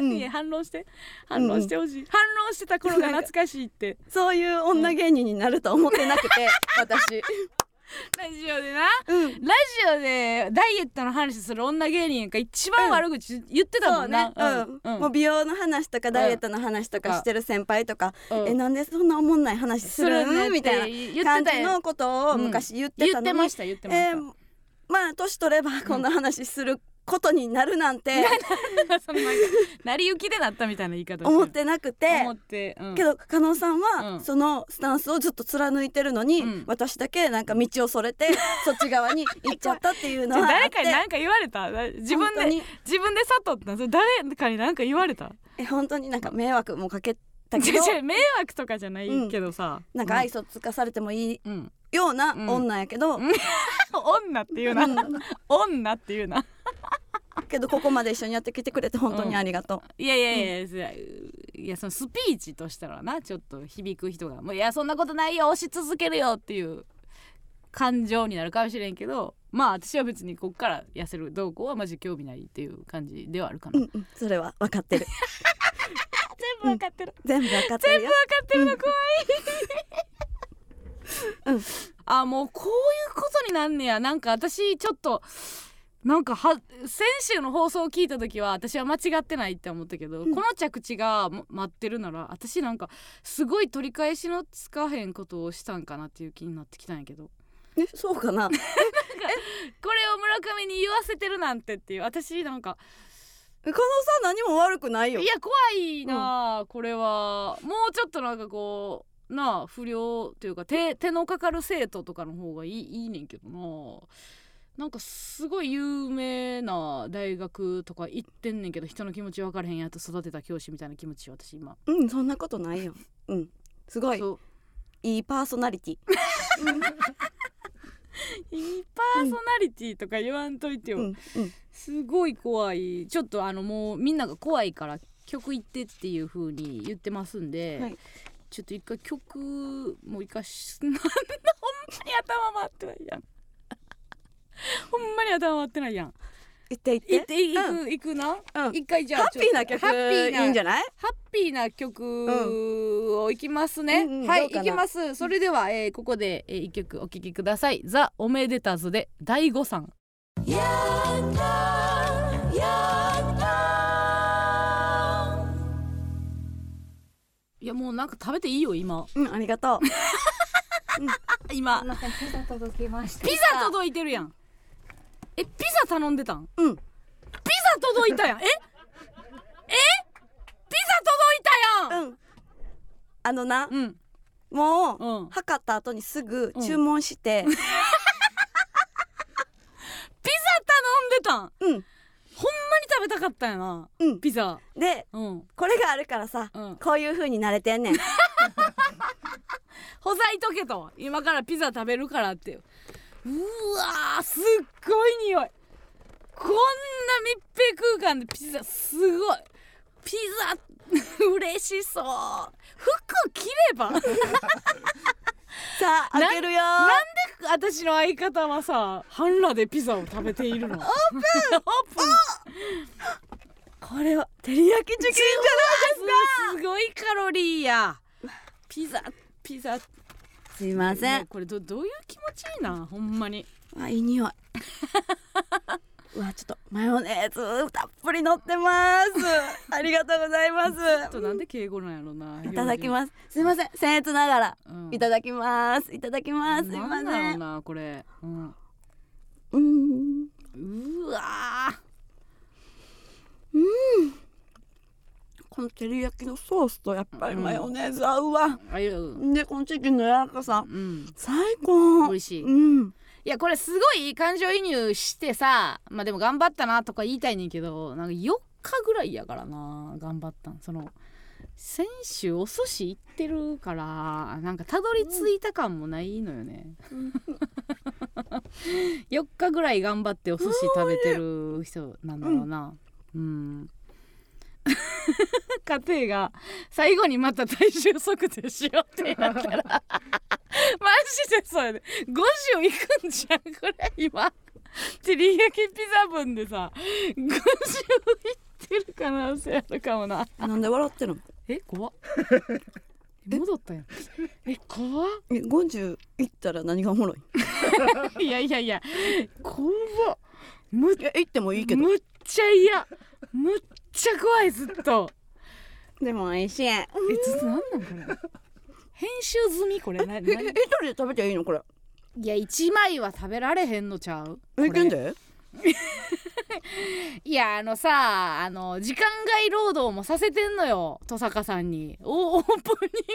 うん。反論して。反論してほしい、反論してた頃が懐かしいって。そういう女芸人になると思ってなくて、私 ラジオでなうん。ラジオでダイエットの話する女芸人が一番悪口言ってたもんね、うん。うん。もう美容の話とかダイエットの話とかしてる先輩とか、うん。えなんでそんなおもんない話するん？みたいな感じのことを昔言ってたのに、言ってました言ってました、えーまあ年取ればこんな話することになるなんて。そんか成り行きでなったみたいな言い方思ってなくて。思って、うん。けど加納さんはうん。そのスタンスをずっと貫いてるのに、うん。私だけなんか道をそれて そっち側に行っちゃったっていうのは。あって誰かに何か言われた？自分で自分で悟った？んそれ誰かに何か言われた？え本当になんか迷惑もかけたけど。迷惑とかじゃないけどさ、なんか愛想つかされてもいいうん、ようなうん。女やけど、うん。女っていうな、うん。女っていうなけどここまで一緒にやってきてくれて本当にありがといやいやいや、いやいやそのスピーチとしたらなちょっと響く人が「もういやそんなことないよ押し続けるよ」っていう感情になるかもしれんけどまあ私は別にこっから痩せる。動向はマジ興味ないっていう感じではあるかう、な、うん。うん、それは分かってる。全部わかってる、全部分かってる。よ全部わかってる。の怖い、うん。あもうこういうことになんねや。なんか私ちょっとなんかは先週の放送を聞いた時は私は間違ってないって思ったけど、うん。この着地がま待ってるなら私なんかすごい取り返しのつかへんことをしたんかなっていう気になってきたんやけど。えそうかな。これを村上に言わせてるなんてっていう私なんか加納さん何も悪くないよ。いや怖いなあ、これは。もうちょっとなんかこうなあ不良というか手手のかかる生徒とかの方がいいいいねんけどななんかすごい有名な大学とか行ってんねんけど人の気持ち分からへんやつ育てた教師みたいな気持ち私今。うんそんなことないよ。うん。すごい。そう。いいパーソナリティ。いいパーソナリティとか言わんといてよ、うんうん。すごい怖い。ちょっとあのもうみんなが怖いから曲行ってっていう風に言ってますんで、はい。ちょっと一回曲もう一回し なんだほんまに頭回ってないやん ほんまに頭回ってないやん。言って言行って。って行く、うん。行くな、うん。一回じゃあハッピーな曲。ハッピーないいんじゃない？ハッピーな曲をいきますね、うん。うんはいどうかな？いきます。それでは、えーここで、えー、一曲お聴きください。ザ・おめでたずで第五さん。いやもうなんか食べていいよ今。うんありがとう。今。ピザ届きました。ピザ届いてるやんえピザ頼んでたん？うん。ピザ届いたやん。え？え？ピザ届いたやん。うん。あのなうん。もううん。測った後にすぐ注文して。ピザ頼んでたん？うん。ほんまに食べたかったんやなうん。ピザ。でうん。これがあるからさうん。こういう風に慣れてんねん。ほざいとけと。今からピザ食べるからってうわーすっごい匂い。こんな密閉空間でピザすごい。ピザ 嬉しそう。服着れば。なんでさあ開けるよ。私の相方はさ半裸でピザを食べているの？オープン。オープン。これは照り焼きチキンじゃないですか。すごいカロリーや。ピザピザすいませねこれどどういう気持ちいいなほんまに。あいい匂い。うわちょっとマヨネーズたっぷり乗ってます。ありがとうございます。あとなんで敬語なんやろないただきます。すいません。僭越ながらす、うん。いただきます。いただきます。すいまなんだろせうんなこれ、うん、うん。うわこの照り焼きのソースとやっぱりマヨネーズ合うわ、う。でこのチキンの柔らかさ。うん。最高。美味しい。うん。いやこれすごい感情移入してさまあでも頑張ったなとか言いたいねんけどなんか4日ぐらいやからな頑張ったん。その先週お寿司行ってるからなんかたどり着いた感もないのよね、4日ぐらい頑張ってお寿司食べてる人なんだろうな。うん 家庭が最後にまた体重測定しようってなったら マジでそれで。50いくんじゃんこれ今。照り焼きピザ分でさ50いってる可能性あるかもな。なんで笑ってるの？え怖っ。え戻ったやん。え怖っ。え50いったら何がおもろい？いやいやいや怖っ。むっいや行ってもいいけど。むっちゃ嫌。むっちゃ怖いずっと。でも美味しい。ええずっとなんなんこれ？編集済み？これ？なえな一人で食べていいの？これ。いや1枚は食べられへんのちゃう？えいけんで？いやあのさあの時間外労働もさせてんのよ登坂さんに。おオープ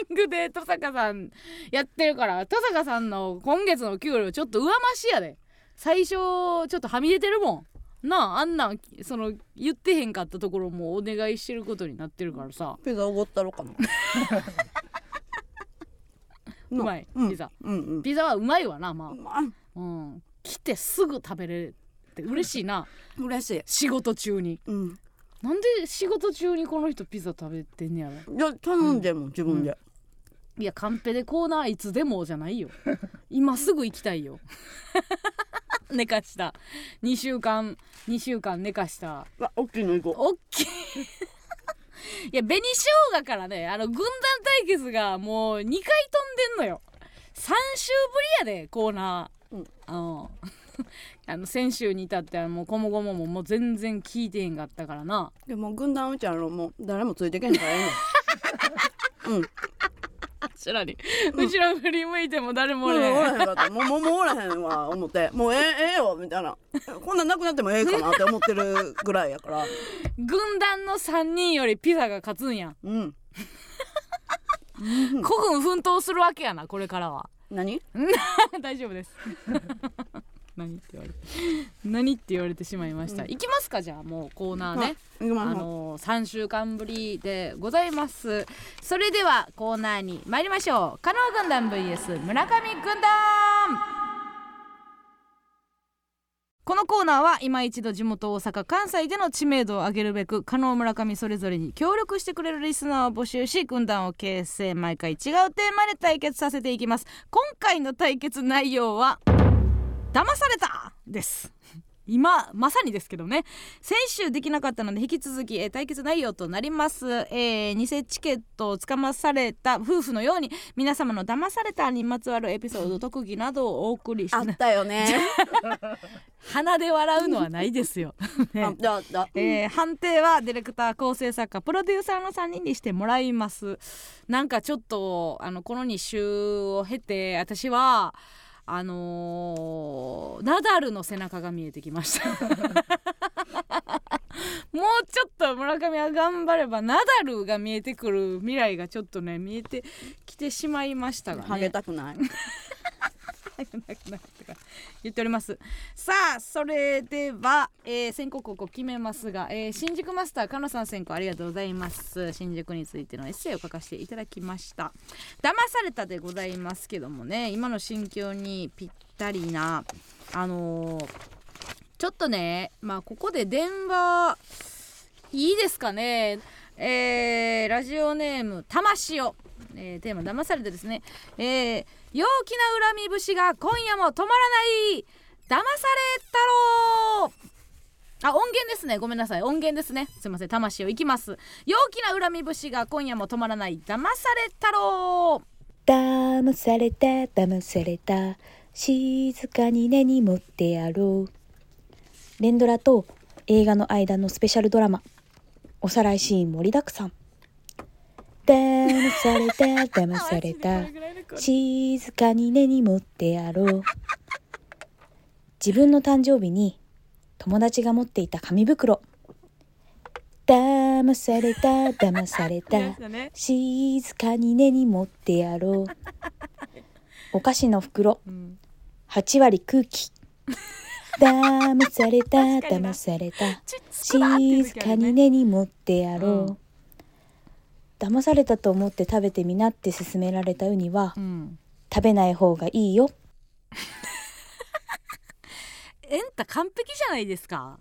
ニングで登坂さんやってるから登坂さんの今月の給料ちょっと上増しやで。最初ちょっとはみ出てるもんなああんなんその言ってへんかったところもお願いしてることになってるからさ。ピザおごったろかな うまい うん。ピザ。うんうん。ピザはうまいわなままあ。あうん。来てすぐ食べれるって嬉しいな。嬉しい。仕事中に。うん。なんで仕事中にこの人ピザ食べてんねやろ。いや頼んでも自分で。いやカンペでコーナーいつでもじゃないよ。今すぐ行きたいよ 寝かした。2週間2週間寝かした。あ大きいの行こおっきい。いや紅生姜からねあの軍団対決がもう2回飛んでんのよ。3週ぶりやでコーナー、うん。あのあの先週に至ってはもうこもごもももう全然聞いてへんかったからな。うでも軍団うちあのもう誰もついてけんからええねん。うん後ろに。後ろ振り向いても誰もおれへん。おらへんかった。もうもうもうおらへんわ思って。もうええええよみたいな。こんなんなくなってもええかなって思ってるぐらいやから。軍団の3人よりピザが勝つんや。うん。孤軍奮闘するわけやなこれからは。何？大丈夫です何って言われて何って言われてしまいました、うん。行きますかじゃあもうコーナーね、行きましょう。あのー、3週間ぶりでございます。それではコーナーに参りましょう。加納軍団 vs 村上軍団。このコーナーは今一度地元大阪関西での知名度を上げるべく加納村上それぞれに協力してくれるリスナーを募集し軍団を形成毎回違うテーマで対決させていきます。今回の対決内容は騙されたです。今まさにですけどね。先週できなかったので引き続き、えー対決内容となります、えー偽チケットをつかまされた夫婦のように皆様の騙されたにまつわるエピソード特技などをお送りしあったよね。鼻で笑うのはないですよ、ね。えー判定はディレクター構成作家プロデューサーの3人にしてもらいますなんかちょっとあのこの2週を経て私はあのーナダルの背中が見えてきました。もうちょっと村上は頑張ればナダルが見えてくる未来がちょっとね見えてきてしまいましたがね。ハゲたくない。なくなったか言っております。さあそれでは、えー先行高校決めますが、えー新宿マスターかのさん先行ありがとうございます。新宿についてのエッセイを書かせていただきました。騙されたでございますけどもね今の心境にぴったりなあのーちょっとねまあここで電話いいですかね。えーラジオネーム「魂を」えーテーマ「騙されて」ですね。えー陽気な恨み節が今夜も止まらない。騙され太郎あ音源ですね。ごめんなさい。音源ですね。すいません。魂をいきます。陽気な恨み節が今夜も止まらない。騙され太郎騙された。騙された。静かに根に持ってやろう。連ドラと映画の間のスペシャルドラマ。おさらいシーン盛りだくさん。騙され た騙された静かに根に持ってやろう。自分の誕生日に友達が持っていた紙袋。騙された騙されたね。静かに根に持ってやろう。お菓子の袋。うん。8割空気。騙された騙された静かに根に持ってやろう、うん騙されたと思って食べてみなって勧められたウニはうん。食べない方がいいよ。エンタ完璧じゃないですか。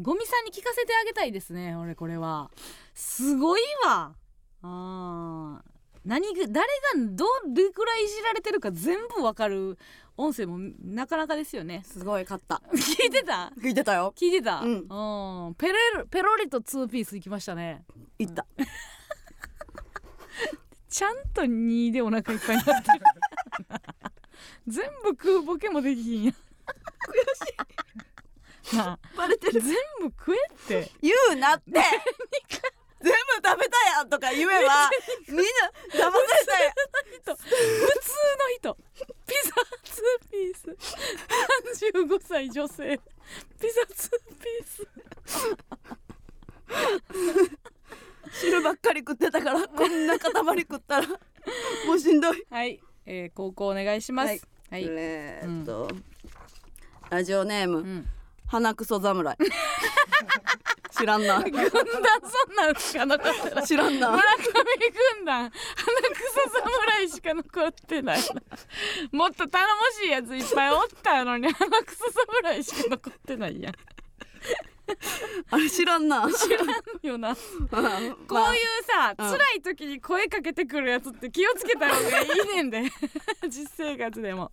ゴミさんに聞かせてあげたいですね俺これは。すごいわ。あー。何が誰がどれくらいいじられてるか全部わかる。音声もなかなかですよね。すごい勝った。聞いてた？聞いてたよ。聞いてた、うん。うん。ペロリペロリとツーピースいきましたね。いった ちゃんと2でお腹いっぱいになってる。全部食うボケもできひんや。悔しい。なあ。バレて全部食えって。言うなって。全部食べたやんとか言えば みんな騙されたやん。人。普通の人。ピザツーピース。35歳女性。ピザツーピース汁ばっかり食ってたから こんな塊食ったら もうしんどい。はい、えー、高校お願いします。はいはい、えーっと、ラジオネーム、うん、花クソ侍。知らんな。軍団そんなんしか残ってない。知らんな。村上軍団花草侍しか残ってない。なもっと頼もしいやついっぱいおったのに花草侍しか残ってないやん あれ知らんな。知らんよな。こういうさ、うん。辛い時に声かけてくるやつって気をつけた方がいいねんで。実生活でも。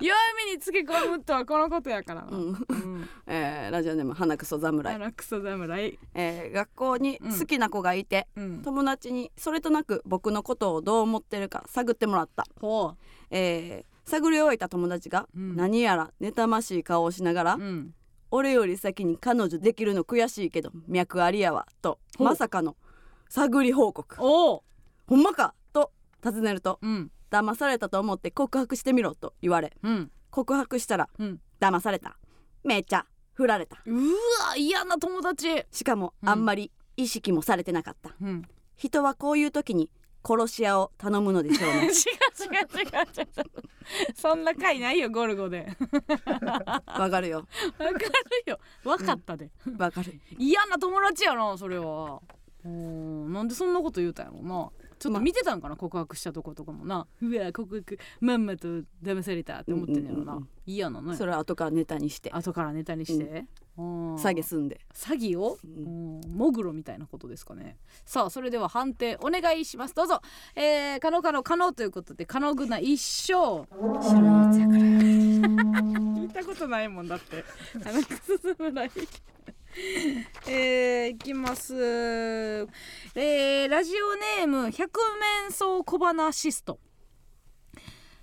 弱みにつけ込むとはこのことやからな、うん。うん、えーラジオネーム花クソ侍、花草侍。えー学校に好きな子がいて、うん。友達にそれとなく僕のことをどう思ってるか探ってもらった、ほえー探り終えた友達がうん。何やら妬ましい顔をしながら、ううん俺より先に彼女できるの悔しいけど脈ありやわと。まさかの。探り報告。おおほんまかと。尋ねると。うん。騙されたと思って告白してみろと。言われ。うん。告白したらうん。騙された。めっちゃ振られた。うわ嫌な友達。しかもうん。あんまり意識もされてなかった、うん。人はこういう時に殺し屋を頼むのでしょう 違う違う違うね違う。そんな回ないよゴルゴで。わかるよ。わかるよ。わかったで、わかる。嫌な友達やなそれは。うんなんでそんなこと言うたんやろなちょっと見てたんかな？告白したとことかもな。うわ告白。まんまと騙されたって思ってんやろな、うんうんうん嫌なのそれは後からネタにして。後からネタにして、うん。下げすんで。詐欺を、うん、モグロみたいなことですかね。さあそれでは判定お願いします。どうぞ。えー、可能可能可能ということで可能ぐな一生知らんやつやから。聞いたことないもんだって。花くす侍 えー、いきます。えー、ラジオネーム百面相小花シスト。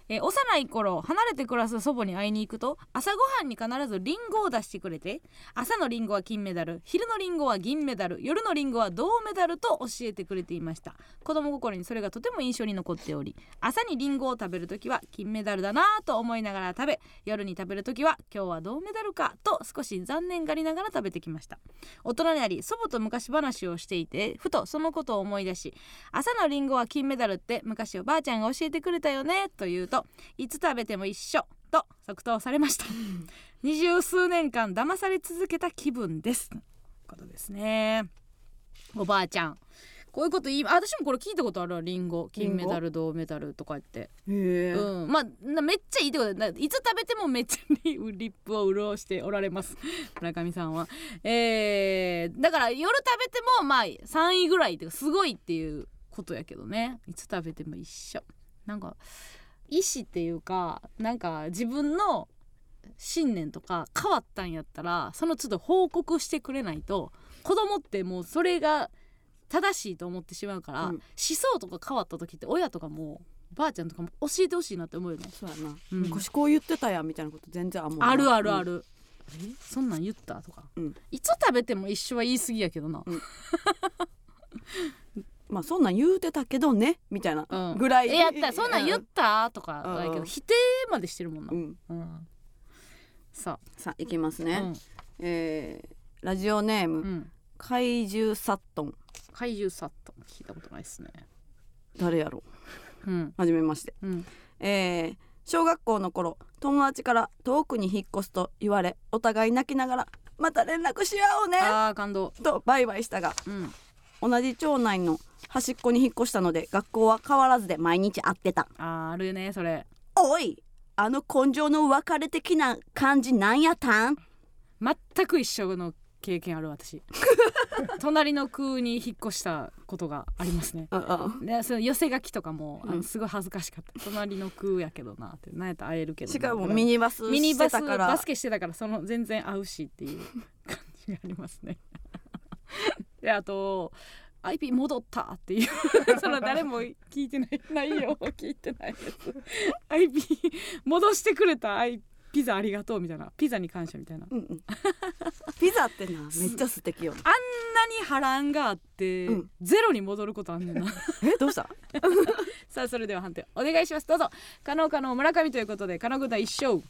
えー幼い頃離れて暮らす祖母に会いに行くと朝ごはんに必ずリンゴを出してくれて朝のリンゴは金メダル昼のリンゴは銀メダル夜のリンゴは銅メダルと教えてくれていました。子供心にそれがとても印象に残っており朝にリンゴを食べるときは金メダルだなぁと思いながら食べ夜に食べるときは今日は銅メダルかと少し残念がりながら食べてきました。大人になり祖母と昔話をしていてふとそのことを思い出し朝のリンゴは金メダルって昔おばあちゃんが教えてくれたよねと言うといつ食べても一緒と即答されました。二十数年間騙され続けた気分です。ことですね。おばあちゃん。こういうこと言いあ私もこれ聞いたことあるわ。リンゴ。金メダル銅メダルとか言って。へえ、うん、まあなめっちゃいいってこと。でないつ食べてもめっちゃリリップを潤しておられます。村上さんは、えー、だから夜食べてもまあ3位ぐらいってすごいっていうことやけどね。いつ食べても一緒。なんか意思っていうかなんか自分の信念とか変わったんやったらその都度報告してくれないと子供ってもうそれが正しいと思ってしまうから、うん。思想とか変わった時って親とかもばあちゃんとかも教えてほしいなって思うよね。そうやな、うん。昔こう言ってたやんみたいなこと全然あんあるあるあうん。る、え？そんなん言った？とか、うん。いつ食べても一緒は言い過ぎやけどな、まあそんなん言うてたけどねみたいなうん。ぐらい、えやったそんなん言ったとかうん。だけど否定までしてるもんな、うん。うん。ささあいきますあ、ね、えーラジオネーム、うん。うん、怪獣サットン。怪獣サット聞いたことないですね。誰やろうん。はじめまして。うん。えー小学校の頃友達から遠くに引っ越すと言われお互い泣きながらまた連絡し合おうね。あー感動。とバイバイしたがうん同じ町内の端っこに引っ越したので学校は変わらずで毎日会ってた。あーあるねそれ。おいあの根性の別れ的な感じなんやったん？全く一緒の経験ある私。隣の区に引っ越したことがありますね。でその寄せ書きとかも、あうん。のすごい恥ずかしかった。隣の区やけどなってなんやったら会えるけどな。しかもミニバスミニバスしてたから。バスケしてたからその全然合うしっていう感じがありますねであと IP 戻ったっていう。その誰も聞いてない。内容を聞いてないやつ IP 戻してくれた。I ピザありがとうみたいな。ピザに感謝みたいなうんうん。ピザってなめっちゃ素敵よあんなに波乱があって、うん。ゼロに戻ることあんねんな。えどうした？さあそれでは判定お願いします。どうぞ。加納加納村上ということで加納軍団一勝。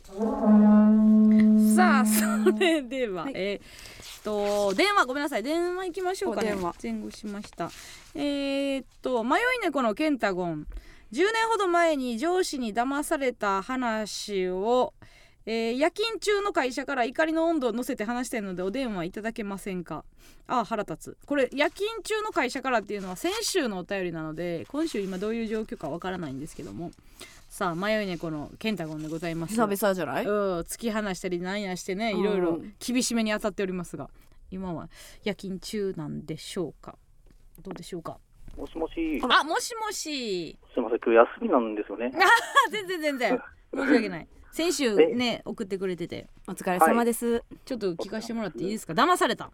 さあそれでは、はい。えーっと電話ごめんなさい。電話行きましょうかね。お電話。前後しました。えーっと迷い猫のケンタゴン。10年ほど前に上司に騙された話をえー夜勤中の会社から怒りの温度を乗せて話してるのでお電話いただけませんか？あー腹立つ。これ夜勤中の会社からっていうのは先週のお便りなので今週今どういう状況かわからないんですけどもさあ迷い猫のケンタゴンでございます。久々じゃない？うん突き放したりなんやしてねうん。いろいろ厳しめに当たっておりますが今は夜勤中なんでしょうか？どうでしょうか？もしもし、あもしもし。すみません、今日休みなんですよね。あ全然全然。申し訳ない。先週ね送ってくれてて。お疲れ様です、ちょっと聞かせてもらっていいですか？騙された。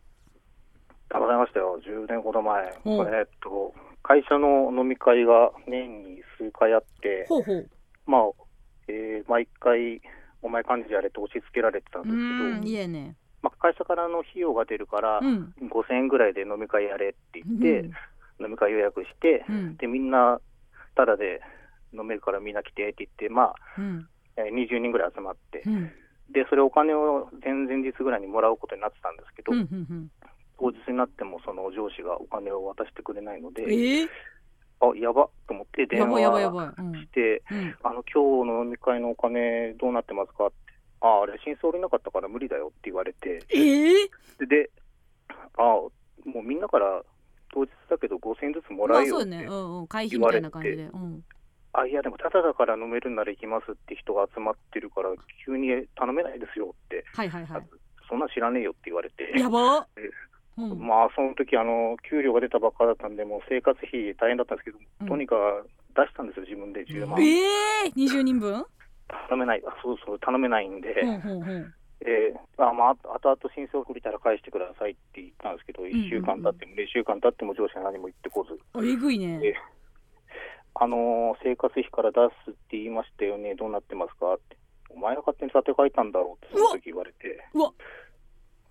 騙されましたよ、10年ほど前。えっと、会社の飲み会が年に数回あって、ほうほうまあ、えー毎回、お前幹事やれって押し付けられてたんうですけど、ね。まあ、会社からの費用が出るから、うん。5000円ぐらいで飲み会やれって言って、うん。飲み会予約して、うん。で、みんな、ただで飲めるからみんな来てって言って、まあ、うん。えー20人ぐらい集まって、うん。で、それお金を前々日ぐらいにもらうことになってたんですけど、うんうん。当日になってもその上司がお金を渡してくれないので、えー、あ、やばと思って電話して、うん、あの、今日の飲み会のお金どうなってますかって、あ、あれ、真相売れなかったから無理だよって言われて、えー、で、であ、もうみんなから当日だけど5000円ずつもまらえよって、あそうよね、うんうん、会費みたいな感じで、うん、あ、いや、でもただだから飲めるなら行きますって人が集まってるから、急に頼めないですよって、はいはいはい。そんなん知らねえよって言われて。やば。えうん、まあ、その時あの給料が出たばっかだったんで、もう生活費大変だったんですけど、うん。とにかく出したんですよ、自分で10万。えー、20人分？頼めない、あそうそう、頼めないんで、うんうんう。んえーあまあ、後々申請を振りたら返してくださいって言ったんですけど、んうん1週間経っても、2週間経っても上司は何も言ってこず、あえぐいね。えあのー生活費から出すって言いましたよね、どうなってますかって、お前が勝手に立て替えたんだろうって、その時言われて、うわ。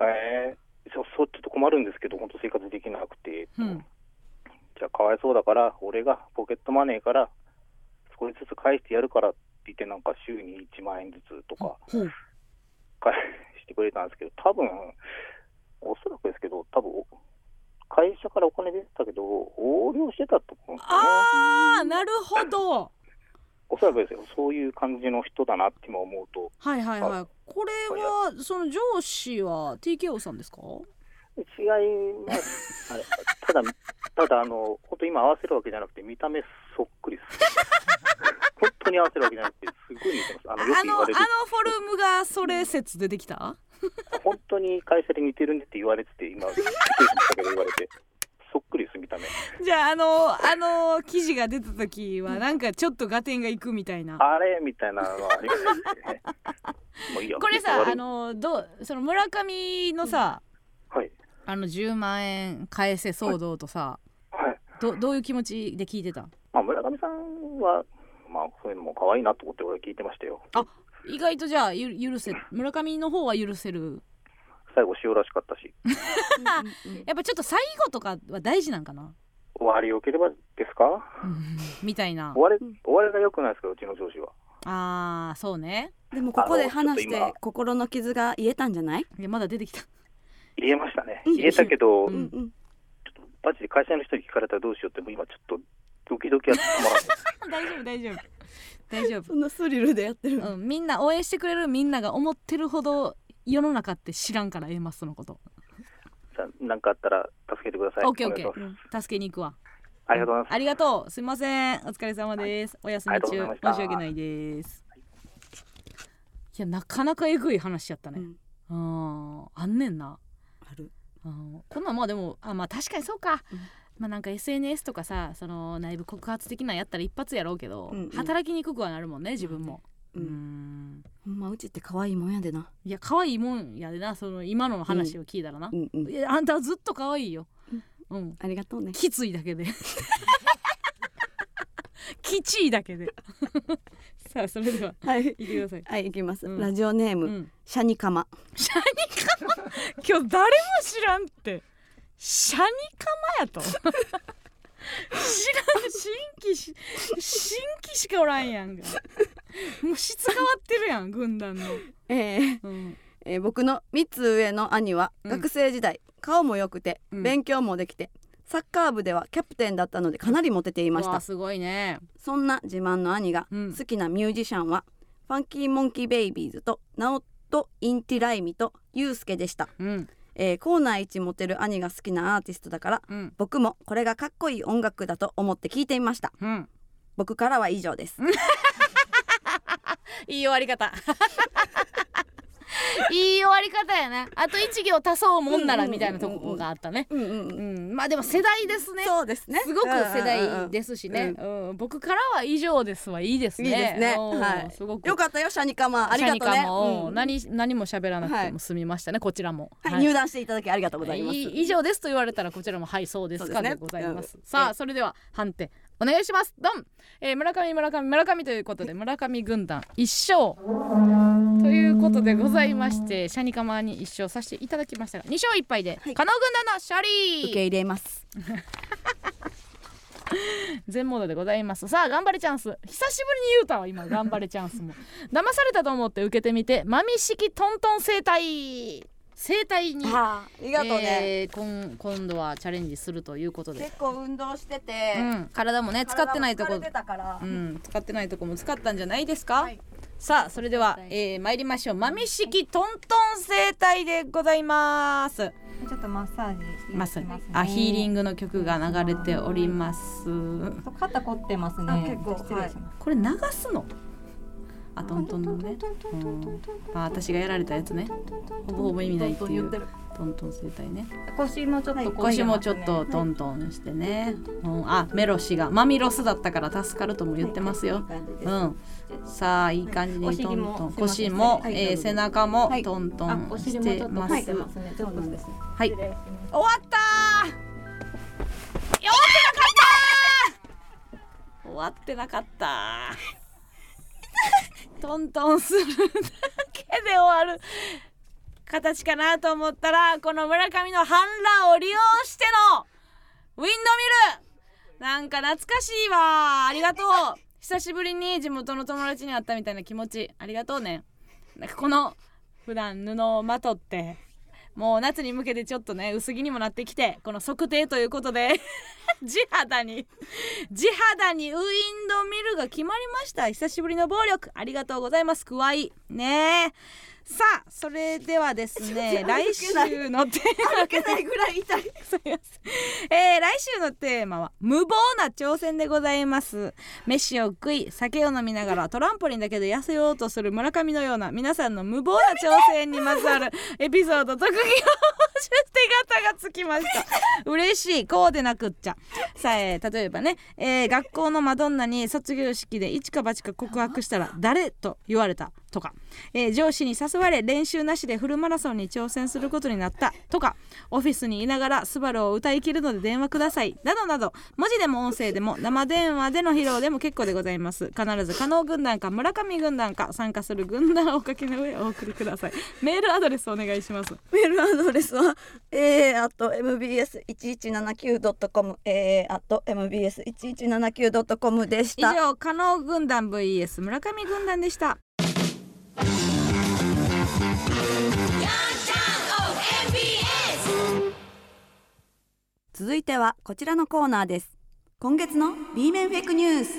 えー、そそうちょっと困るんですけど、本当生活できなくて。うんじゃあかわいそうだから、俺がポケットマネーから少しずつ返してやるからって言って、なんか週に1万円ずつとか返してくれたんですけど、多分おそらくですけど、多分会社からお金出てたけど、横領してたと思うんですよね。あーなるほどおそらくですよ、そういう感じの人だなって今思うと、はいはいはい。これはその上司は TKO さんですか？違います、ただ、ただあの、本当、今合わせるわけじゃなくて、見た目そっくりです。本当に合わせるわけじゃなくて、すごい似てます。あのよくあのあのフォルムがそれ説出てきた？本当に会社で似てるねって言われてて、今、びっくりしましたけど言われて、そっくりです、見た目。じゃああのあの記事が出た時はなんかちょっと合点がいくみたいなあれみたいなのはありましたね。もういいやこれさあのどうその村上のさ、はい。あの10万円返せ騒動とさ、はい。どどういう気持ちで聞いてた？まあ、村上さんは、まあ、そういうのも可愛いなと思って俺は聞いてましたよ。意外とじゃあゆ許せ村上の方は許せる最後、塩らしかったし。やっぱちょっと最後とかは大事なんかな、終わり良ければですか？うん。みたいな。終わり、終わりが良くないですか、うちの上司は。あーそうね。でもここで話して心の傷が癒えたんじゃない？いやまだ出てきた。言えましたね。うん。言えたけど、うんうん。マジで会社の人に聞かれたらどうしようって、もう今ちょっとドキドキは止まらない。大丈夫大丈夫。大丈夫。そんなスリルでやってるの、うん、みんな応援してくれるみんなが思ってるほど世の中って知らんから A マスのこと。じゃあ何かあったら助けてください。オッケーオッケお願いします。ー助けに行くわ。ありがとうございます。ありがとう。すいません。お疲れ様です、お休み中。申し訳ないです。いやなかなかえぐい話やったね、うん、あんねんな。ある。うん。こんなんまあでもあまあ確かにそうか、うん。まあなんか SNS とかさその内部告発的なんやったら一発やろうけど、うんうん。働きにくくはなるもんね自分もううん。んほんまうちって可愛いもんやでな。いや可愛いもんやでなその今の話を聞いたらな、うんうん。いやあんたはずっと可愛いよ。うん。ありがとうね。きついだけで。きちいだけで。さあそれでははい。言ってください。はい行きます、うん。ラジオネーム、うん。シャニカマ。シャニカマ？今日誰も知らんって。シャニカマやと。知らん新規し新規しかおらんやんがもう質変わってるやん軍団の、えーうん、えー僕の3つ上の兄はうん。学生時代、顔も良くてうん。勉強もできて、サッカー部ではキャプテンだったのでかなりモテていました。うわすごいね。そんな自慢の兄がうん。好きなミュージシャンは、ファンキーモンキーベイビーズとナオトインティライミとユウスケでした、うんえー、校内一モテる兄が好きなアーティストだからうん。僕もこれがかっこいい音楽だと思って聞いてみました。うん。僕からは以上です。いい終わり方 いい終わり方やねあと一行足そうもんならみたいなとこがあったね。まあでも世代ですね。そうですね。すごく世代ですしね、ううん僕からは以上ですはいいですね。いいですね。うん。はい。すごく。よかったよシャニカマ。ありがとうねうん。何何も喋らなくはい。ても済みましたね、こちらも。はい、入団していただきありがとうございます、い。以上ですと言われたらこちらもはいそうですかでございます。うん。さあえそれでは判定お願いします。ドン、えー村上村上村上ということで村上軍団一勝。ということでございましてシャニカマに一勝させていただきましたが2勝1敗ではい。加納軍団の勝利。受け入れます。全モードでございます。さあ頑張れチャンス。久しぶりに言うたわ今頑張れチャンスも。騙されたと思って受けてみてマミ式トントン生態生態にあありがとうね、えー今今度はチャレンジするということで、結構運動してて、うん、体もね使ってないとこ。体も疲れてたから、うん、使ってないとこも使ったんじゃないですか、はい。さあそれでは、えー、参りましょう。マミ式トントン生態でございます。ちょっとマッサージしまますね。すあヒーリングの曲が流れております。肩凝ってますね。あ結構失礼します。これ流すの？あトントンのね。うん。あ私がやられたやつね。ほぼほぼ意味ないっていう。トントン生態ね。腰もちょっと腰もちょっとトントンしてね、うん、あメロシが。マミロスだったから助かるとも言ってますよ、うん。さあいい感じにトントン。腰も、もすい。えー背中もはい。トントあンおしてます、はい。終わった終わってなかった終わってなかったトントンするだけで終わる形かなと思ったらこの村上の反乱を利用してのウィンドミル。なんか懐かしいわ。ありがとう。久しぶりに地元の友達に会ったみたいな気持ち。ありがとうね。なんかこの普段布をまとって。もう夏に向けてちょっとね薄着にもなってきてこの測定ということで 地肌に地肌にウインドミルが決まりました。久しぶりの暴力。ありがとうございます。くわいねえ。さあそれではですね 来週のテーマ歩けないぐらい痛い。すいませんえー来週のテーマは無謀な挑戦でございます。飯を食い酒を飲みながらトランポリンだけで痩せようとする村上のような皆さんの無謀な挑戦にまつわるエピソード特技を手形がつきました。嬉しいこうでなくっちゃ。さあ、えー例えばね、えー学校のマドンナに卒業式で一か八か告白したら誰と言われた？とか、えー上司に誘われ練習なしでフルマラソンに挑戦することになった。とか。オフィスにいながら「スバルを歌い切るので電話ください。などなど。文字でも音声でも生電話での披露でも結構でございます。必ず加納軍団か村上軍団か参加する軍団をお書きの上お送りください。メールアドレスお願いします。メールアドレスは a a mbs1179.com a a mbs1179.com でし以た上加納軍団 vs 村上軍団でした続いてはこちらのコーナーです。今月の B 面フェイクニュース。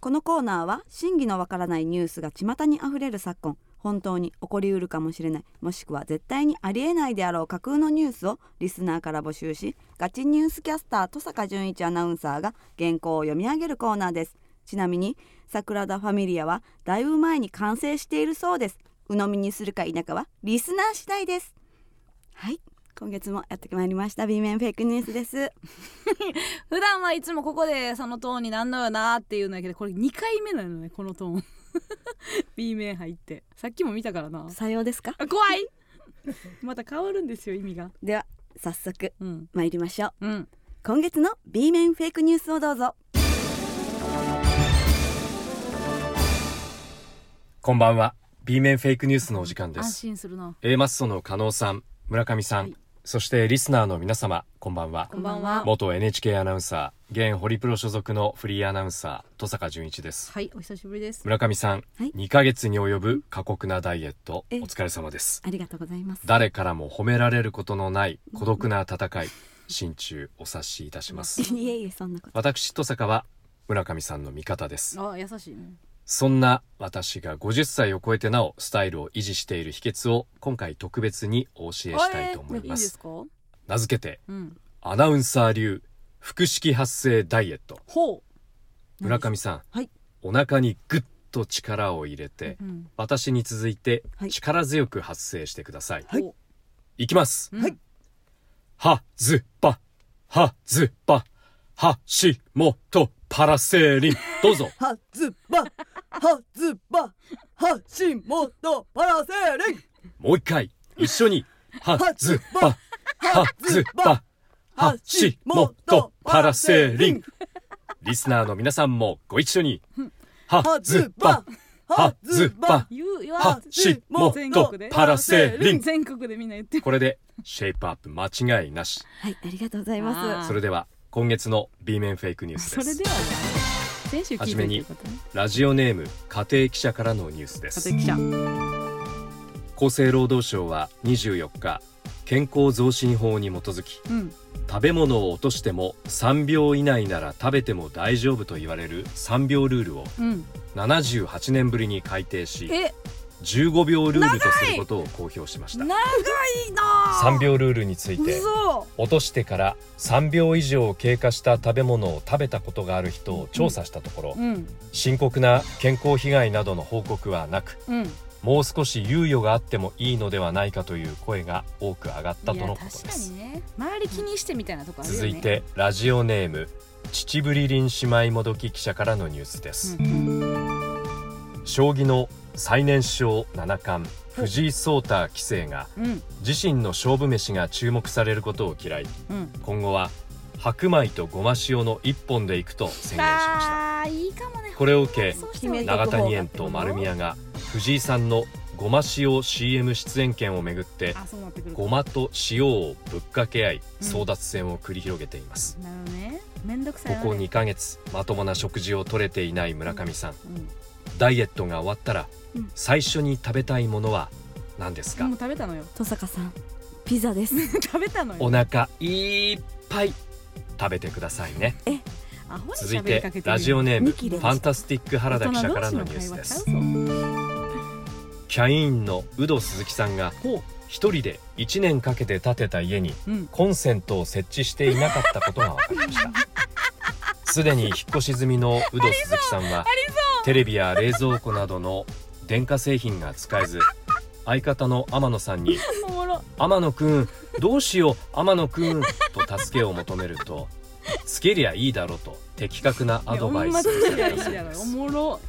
このコーナーは真偽のわからないニュースが巷にあふれる昨今。本当に起こりうるかもしれない。もしくは絶対にありえないであろう。架空のニュースをリスナーから募集しガチニュースキャスター登坂淳一アナウンサーが原稿を読み上げるコーナーです。ちなみに桜田ファミリアはだいぶ前に完成しているそうです。鵜呑みにするか否かはリスナー次第です。はい。今月もやってまいりました。B 面フェイクニュースです。普段はいつもここでそのトーンになんのよなっていうんだけどこれ2回目なのねこのトーン。B 面入って。さっきも見たからな。さようですか？あ怖い！また変わるんですよ意味が。では早速うん。参りましょう。うん。今月の B 面フェイクニュースをどうぞこんばんは。B 面フェイクニュースのお時間で安す心するな。A マッソの加納さん村上さん、はい。そしてリスナーの皆様こんばんは。こんばんは。元 NHK アナウンサー現ホリプロ所属のフリーアナウンサー登坂淳一です。はいお久しぶりです。村上さん、はい。2ヶ月に及ぶ過酷なダイエットおえ。疲れ様です。ありがとうございます。誰からも褒められることのない孤独な戦い心中お察しいたします。いえいえそんなこと。私登坂は村上さんの味方です。あ優しいねそんな私が50歳を超えてなおスタイルを維持している秘訣を今回特別にお教えしたいと思いいいますですか？名付けてうん。アナウンサー流腹式発声ダイエット。ほ村上さん、はい。お腹にグッと力を入れて、ううん。私に続いてはい。力強く発声してください、ほい。きます、うはい。はずばはずばはしもとパラセーリン。どうぞ。はずばはずばはしもとパラセーリン。もう一回。一緒に。はずばはずばはしもとパラセーリン。リスナーの皆さんもご一緒に。はずばはずばはしもとパラセーリン。全国でみんな言ってる。これでシェイプアップ間違いなし。はいありがとうございあまー。それでは今月の B 面フェイクニュースです。それではない先週聞いてることね。ラジオネーム家庭記者からのニュースです。家庭記者。厚生労働省は24日健康増進法に基づきうん。食べ物を落としても3秒以内なら食べても大丈夫と言われる3秒ルールをうん。78年ぶりに改定しえ15秒ルールとすることを公表しました。長いな。3秒ルールについて嘘。落としてから3秒以上経過した食べ物を食べたことがある人を調査したところ、うん。深刻な健康被害などの報告はなくうん。もう少し猶予があってもいいのではないかという声が多く上がったとのことです。にね。周り気にしてみたいなとこね。続いてラジオネーム秩父りりん姉妹もどき記者からのニュースです、将棋の最年少七冠藤井聡太棋聖がうん。うん自身の勝負飯が注目されることを嫌いうん。今後は白米とごま塩の一本でいくと宣言しました。いいかもね。これを受け永谷園と丸宮が藤井さんのごま塩 CM 出演権をめぐってごまと塩をぶっかけ合いうん。争奪戦を繰り広げています、ね。ここわね。2ヶ月まともな食事をとれていない村上さん。うんダイエットが終わったらうん最初に食べたいものは何ですか？もう食べたのよ。登坂さんピザです。食べたのよ。お腹いっぱい食べてくださいね。続いててラジオネームファンタスティック原田記者からのニュースですキャインの有働鈴木さんがほ一人で1年かけて建てた家にコンセントを設置していなかったことが分かりました。すでに引っ越し済みの有働鈴木さんはテレビや冷蔵庫などの電化製品が使えず相方の天野さんにおもろ「天野くんどうしよう天野くん」と助けを求めると「つけりゃいいだろ」と的確なアドバイスをされたそう。でおす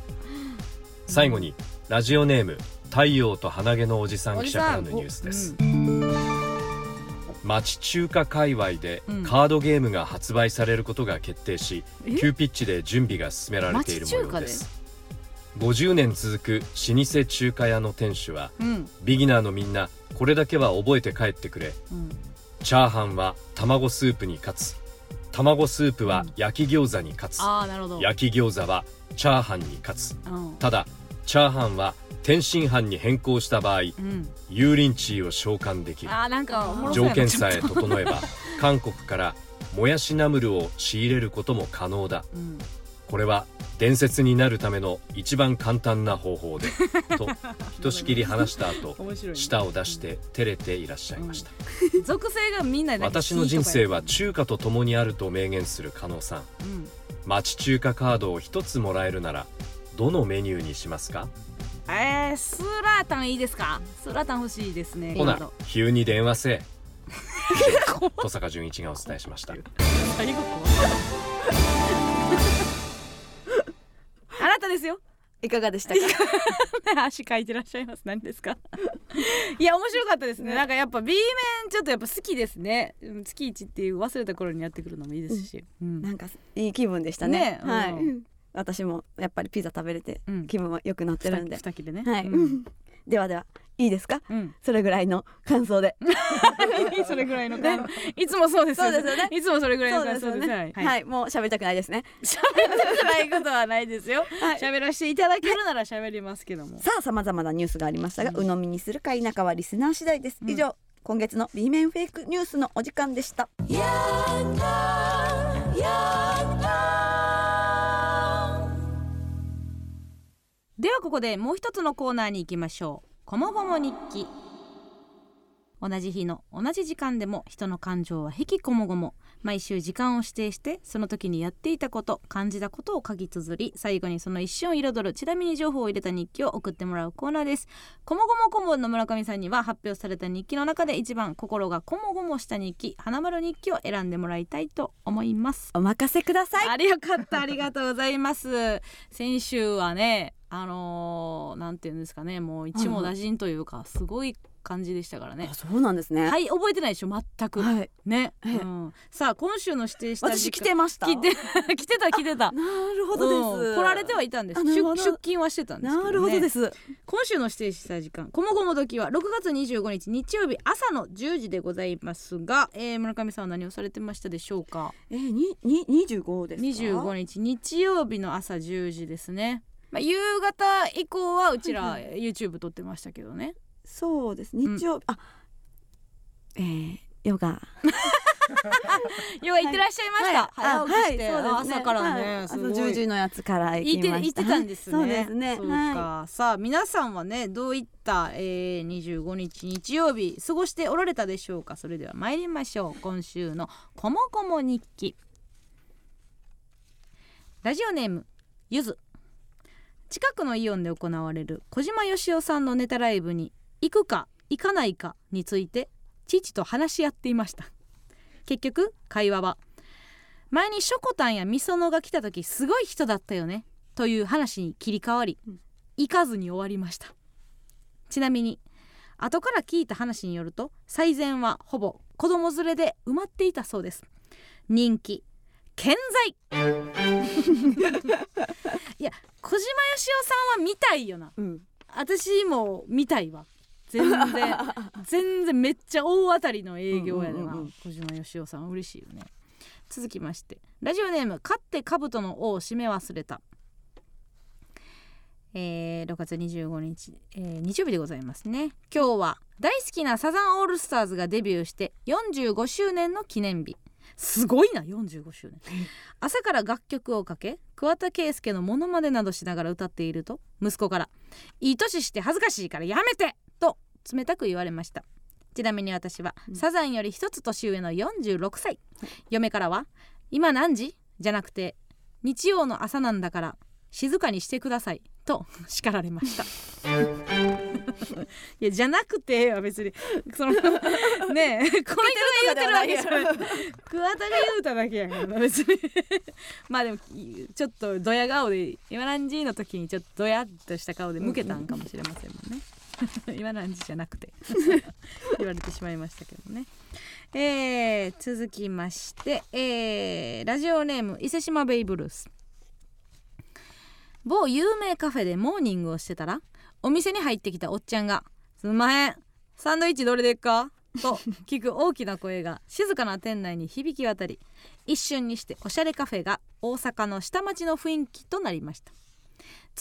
最後にラジオネーム太陽と鼻毛のおじさん記者からのニュースです、町中華界隈でうん。カードゲームが発売されることが決定し、え？急ピッチで準備が進められている模様です50年続く老舗中華屋の店主はうん。ビギナーのみんなこれだけは覚えて帰ってくれ。うん。チャーハンは卵スープに勝つ。卵スープは焼き餃子に勝つ、ああなるほど。焼き餃子はチャーハンに勝つ。うん。ただチャーハンは天津飯に変更した場合うん。油淋鶏を召喚できる。条件さえ整えば 韓国からもやしナムルを仕入れることも可能だ。うんこれは伝説になるための一番簡単な方法で とひとしきり話した後ね。舌を出して照れていらっしゃいました、属性がみんなで私の人生は中華と共にあると明言する加納さん。うん。町中華カードを一つもらえるならどのメニューにしますか？えー、スーラータンいいですか？スーラータン欲しいですね。ほな急に電話せ。え登坂淳一がお伝えしました。最後あなたですよ。いかがでしたか？足書いてらっしゃいます。何ですか？いや面白かったですね。ね。なんかやっぱ B 面ちょっとやっぱ好きですね。うん月一っていう忘れた頃にやってくるのもいいですし、うん。なんかいい気分でしたね。ねはい、うん。私もやっぱりピザ食べれてうん。気分は良くなってるんで、二切れね。はい、うん。ではではいいですか？うん。それぐらいの感想で。それぐらいの感いつもそうですよね。いつもそれぐらいの感想ですね。はい。はい、もう喋りたくないですね。喋ってないことはないですよ。はい。喋らせていただけるなら喋りますけども。さあさまざまなニュースがありましたが、鵜呑みにするか否かはリスナー次第です、うん。以上今月の B 面フェイクニュースのお時間でした。ではここでもう一つのコーナーに行きましょうこもごも日記。同じ日の同じ時間でも人の感情は引きこもごも。毎週時間を指定してその時にやっていたこと感じたことを書き綴り最後にその一瞬を彩るちなみに情報を入れた日記を送ってもらうコーナーです。こもごも顧問の村上さんには発表された日記の中で一番心がこもごもした日記花丸日記を選んでもらいたいと思います。お任せください。ありよかった。ありがとうございます。先週はねあのーなんていうんですかねもう一網打尽というかすごい感じでしたからね。あそうなんですね。はい覚えてないでしょ全く、はい。ね、ええ。うん、さあ今週の指定した私来てました。来て 来てた来てた。なるほどです、うん。来られてはいたんです。出出勤はしてたんですけど、ね、なるほどです。今週の指定した時間こもごも時は6月25日日曜日朝の10時でございますが、えー、村上さんは何をされてましたでしょうか？えー、にに二十五ですか？25日日曜日の朝10時ですね、まあ、夕方以降はうちら YouTube 撮ってましたけどね。そうです。日曜。日、あえー、ヨガ。要は行ってらっしゃいました、はい。早起きして、はいね。朝からね、はい。すごい。朝10時のやつから行行ってきました。行ってたんですね。はい。そうですね。そうか、はさあ皆さんはねどういった、えー、25日日曜日過ごしておられたでしょうか？それでは参りましょう。今週のこもこも日記。ラジオネームゆず。近くのイオンで行われる小島よしおさんのネタライブに行くか行かないかについて父と話し合っていました。結局会話は前にショコタンやみそのが来た時すごい人だったよねという話に切り替わり、行かずに終わりました。ちなみに後から聞いた話によると最前はほぼ子供連れで埋まっていたそうです。人気健在。いや小島よしおさんは見たいよな。うん。私も見たいわ。全然。全然めっちゃ大当たりの営業やでな、うんうんうんうん。小島よしおさん嬉しいよね。続きまして。ラジオネーム「勝って兜の尾を締め忘れた」えー、6月25日、えー日曜日でございますね。今日は大好きなサザンオールスターズがデビューして45周年の記念日すごいな45周年朝から楽曲をかけ桑田佳祐のモノマネなどしながら歌っていると息子から「いい年して恥ずかしいからやめて!」と冷たく言われましたちなみに私は、サザンより一つ年上の46歳嫁からは「今何時?」じゃなくて「日曜の朝なんだから静かにしてください」と叱られました。いやじゃなくては別に。その ねえこの人が言うてるわけじゃない桑田が言うただけやからな別に。まあでもちょっとドヤ顔で今何時の時にちょっとドヤっとした顔で向けたんかもしれませんもんね。今何時じゃなくて。言われてしまいましたけどね。えー、続きまして、えー、ラジオネーム伊勢島ベイブルース某有名カフェでモーニングをしてたらお店に入ってきたおっちゃんが「すんまへんサンドイッチどれでっか?」と聞く大きな声が静かな店内に響き渡り一瞬にしておしゃれカフェが大阪の下町の雰囲気となりました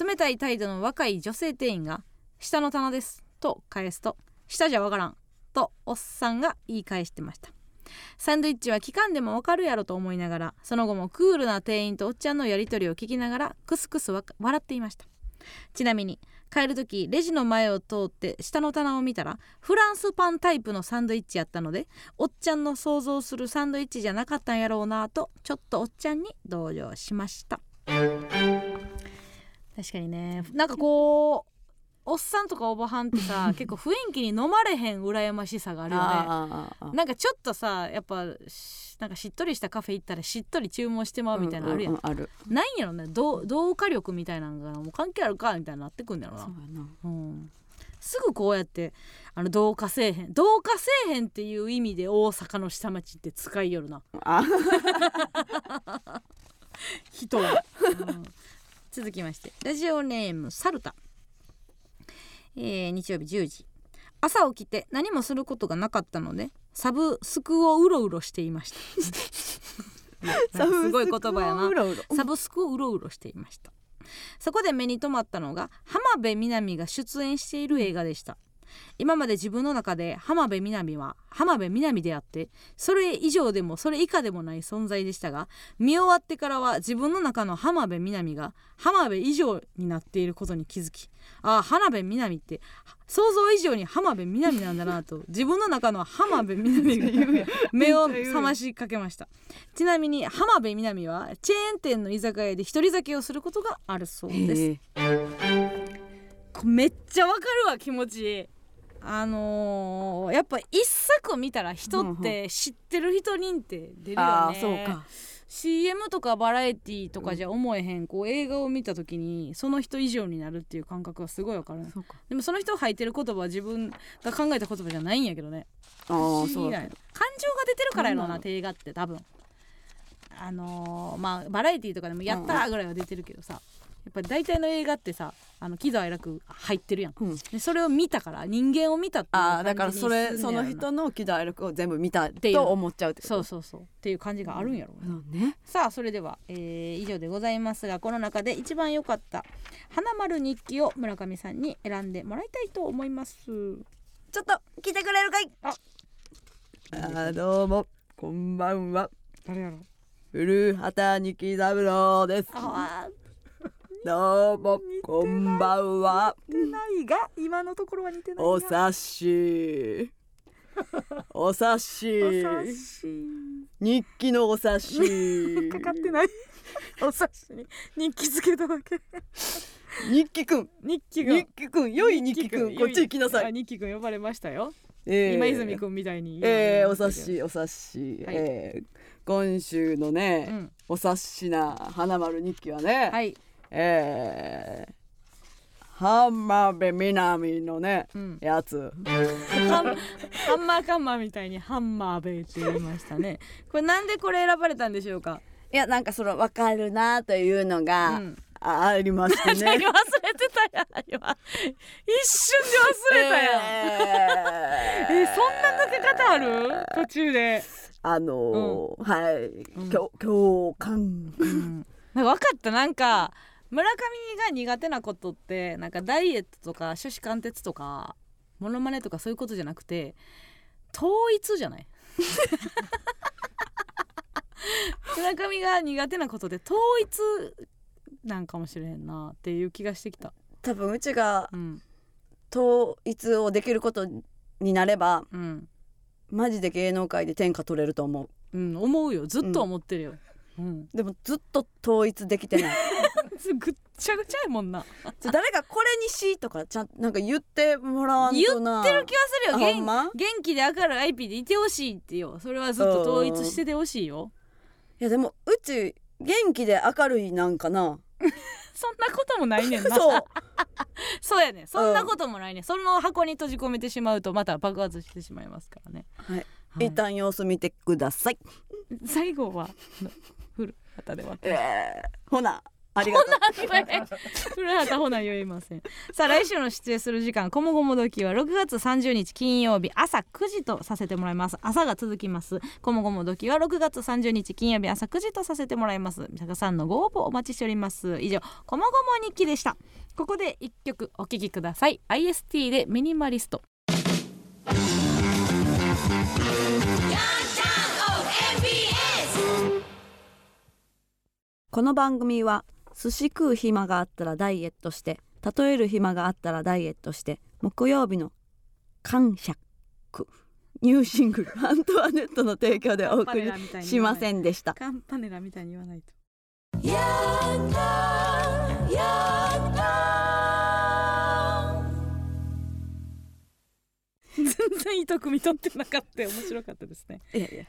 冷たい態度の若い女性店員が「下の棚です」と返すと「下じゃわからん」とおっさんが言い返してましたサンドイッチは聞かんでもわかるやろと思いながらその後もクールな店員とおっちゃんのやり取りを聞きながらクスクス笑っていました。ちなみに帰る時レジの前を通って下の棚を見たらフランスパンタイプのサンドイッチやったのでおっちゃんの想像するサンドイッチじゃなかったんやろうなとちょっとおっちゃんに同情しました。確かにね。なんかこうおっさんとかおばはんってさ 結構雰囲気に飲まれへん羨ましさがあるよね。なんかちょっとさやっぱしなんかしっとりしたカフェ行ったらしっとり注文してまうみたいなのあるやん,、うううある。ないんやろね同同化力みたいなのがもう関係あるかみたいになってくんだろうやなうん、すぐこうやってあの同化せえへん。同化せえへんっていう意味で大阪の下町って使いよるな。あ。人は、うん。続きましてラジオネームサルタ、えー日曜日10時。朝起きて何もすることがなかったのでサブスクをうろうろしていました。すごい言葉やな。サブスクをうろうろしていました。そこで目に留まったのが浜辺美波が出演している映画でした今まで自分の中で浜辺美波は浜辺美波であってそれ以上でもそれ以下でもない存在でしたが見終わってからは自分の中の浜辺美波が浜辺以上になっていることに気づきああ浜辺美波って想像以上に浜辺美波なんだなと 自分の中の浜辺美波が目を覚ましかけました。ちなみに浜辺美波はチェーン店の居酒屋で一人酒をすることがあるそうです。めっちゃわかるわ気持ちあのーやっぱ一作見たら人って知ってる人認定出るよね、あーそうか。CM とかバラエティとかじゃ思えへん、こう映画を見た時にその人以上になるっていう感覚はすごいわかるでもその人が吐いてる言葉は自分が考えた言葉じゃないんやけどね。ああそう。感情が出てるからやろうな映画って多分。あのーまあバラエティとかでも「やった!」ぐらいは出てるけどさやっぱり大体の映画ってさあの喜怒哀楽入ってるやん。うん。でそれを見たから人間を見たっていうああだからそれその人の喜怒哀楽を全部見たていうと思っちゃうってそうそうそう。っていう感じがあるんやろううね。さあそれでは、えー以上でございますがこの中で一番良かった花丸日記を村上さんに選んでもらいたいと思います。ちょっと来てくれるかい？あ。あーどうも。こんばんは。誰やろ？古畑任三郎です。あどうもこんばんは。似てないが今のところは似てないが。お察し。お察し。日記のお察し。かかってない。お察し。に日記つけただけ。日記くん。日記が。日記くん。良い日記くん。こっち来なさい。あ日記くん呼ばれましたよ、えー今泉くんみたいにえー、お察しお察し、はい。えー今週のね、うん。お察しな花丸日記はね、はいえー、浜辺美波のね、うん。やつ。ハンハンマーカンマーみたいにハンマーベイって言いましたね。これなんでこれ選ばれたんでしょうか、いやなんかその分かるなというのうがん、あありまして 忘れてね。たやん今一瞬で忘れたやん、えー。えそんな抜け方ある？途中で、あのーはい、うん。共共感。うん、なんか分かった。なんか村上が苦手なことってなんかダイエットとか初子貫徹とかモノマネとかそういうことじゃなくて統一じゃない？村上が苦手なことで統一なんかもしれへんなっていう気がしてきた。多分うちがうん。統一をできることになればうん。マジで芸能界で天下取れると思う。うん思うよ。ずっと思ってるよ、うん、でもずっと統一できてない。ぐっちゃぐちゃやもんな。誰かこれにしとかちゃんなんか言ってもらわんとな。言ってる気がするよ。元ま？元気で明るい IP でいてほしいってよ。それはずっと統一しててほしいよ。いやでもうち元気で明るいなんかな。そんなこともないねんな。そう。そうやねそんなこともないね、その箱に閉じ込めてしまうとまた爆発してしまいますからね、はいはい。一旦様子見てください。最後は古畑ではえー、ほなありがとう。古畑ほな言いません。さあ来週の出演する時間こもごも時は6月30日金曜日朝9時とさせてもらいます。朝が続きます。こもごも時は6月30日金曜日朝9時とさせてもらいます。皆さんのご応募お待ちしております。以上こもごも日記でした。ここで一曲お聴きください。IST でミニマリストこの番組は寿司食う暇があったらダイエットして例える暇があったらダイエットして木曜日の感謝ニューシングル「アントワネット」の提供でお送りしませんでした。カンパネラみたいに言わないと然糸組み取ってなかった。面白かったですね。いやいや。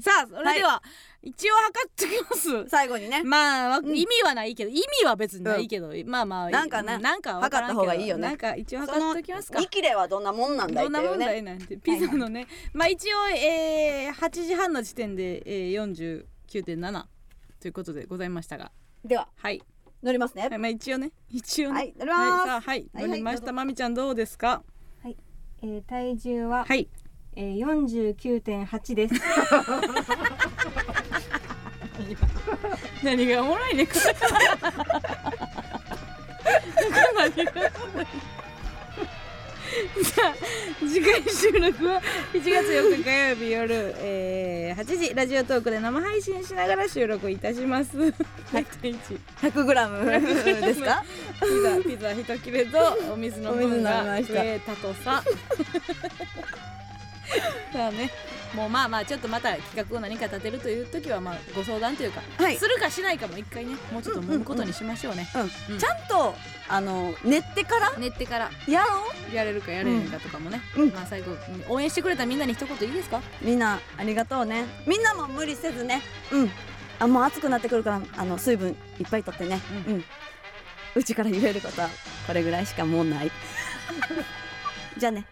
さあそれでは、一応測ってきます。最後にね。まあ、わうん。意味はないけど意味は別にないけど、まあまあなんかねなんか測った方がいいよね。なんか一応測っておきますか。生きれはどんなもんなんだいどんなっていうね。問題なんてピザのね、まあ一応、えー、8時半の時点で、えー、49.7ということでございましたが。でははい、乗りますね。はいまあ、一応ね。一応ね。はい乗ります。はいはい。乗りました、まみちゃんどうですか？えー、体重は、はいえー、49.8です。何がおもろいねこれ何がおもろいさあ次回収録は1月4日火曜日夜、えー、8時。ラジオトークで生配信しながら収録いたします。はい、1 100グラムですか？ピザピザ一切れとお水の分が増えたとさ。さ あね、もうまあまあちょっとまた企画を何か立てるという時はまあご相談というか、はい。するかしないかも一回ねもうちょっと揉むことにしましょうね。うん。うんちゃんとあの練ってから？練ってからやろやれるかやれへんかとかもね、うん。まあ最後応援してくれたみんなに一言いいですか？うみんなありがとうね。みんなも無理せずね。うん。あもう暑くなってくるからあの水分いっぱいとってね。ううん。うちから言えることはこれぐらいしかもうない。じゃあね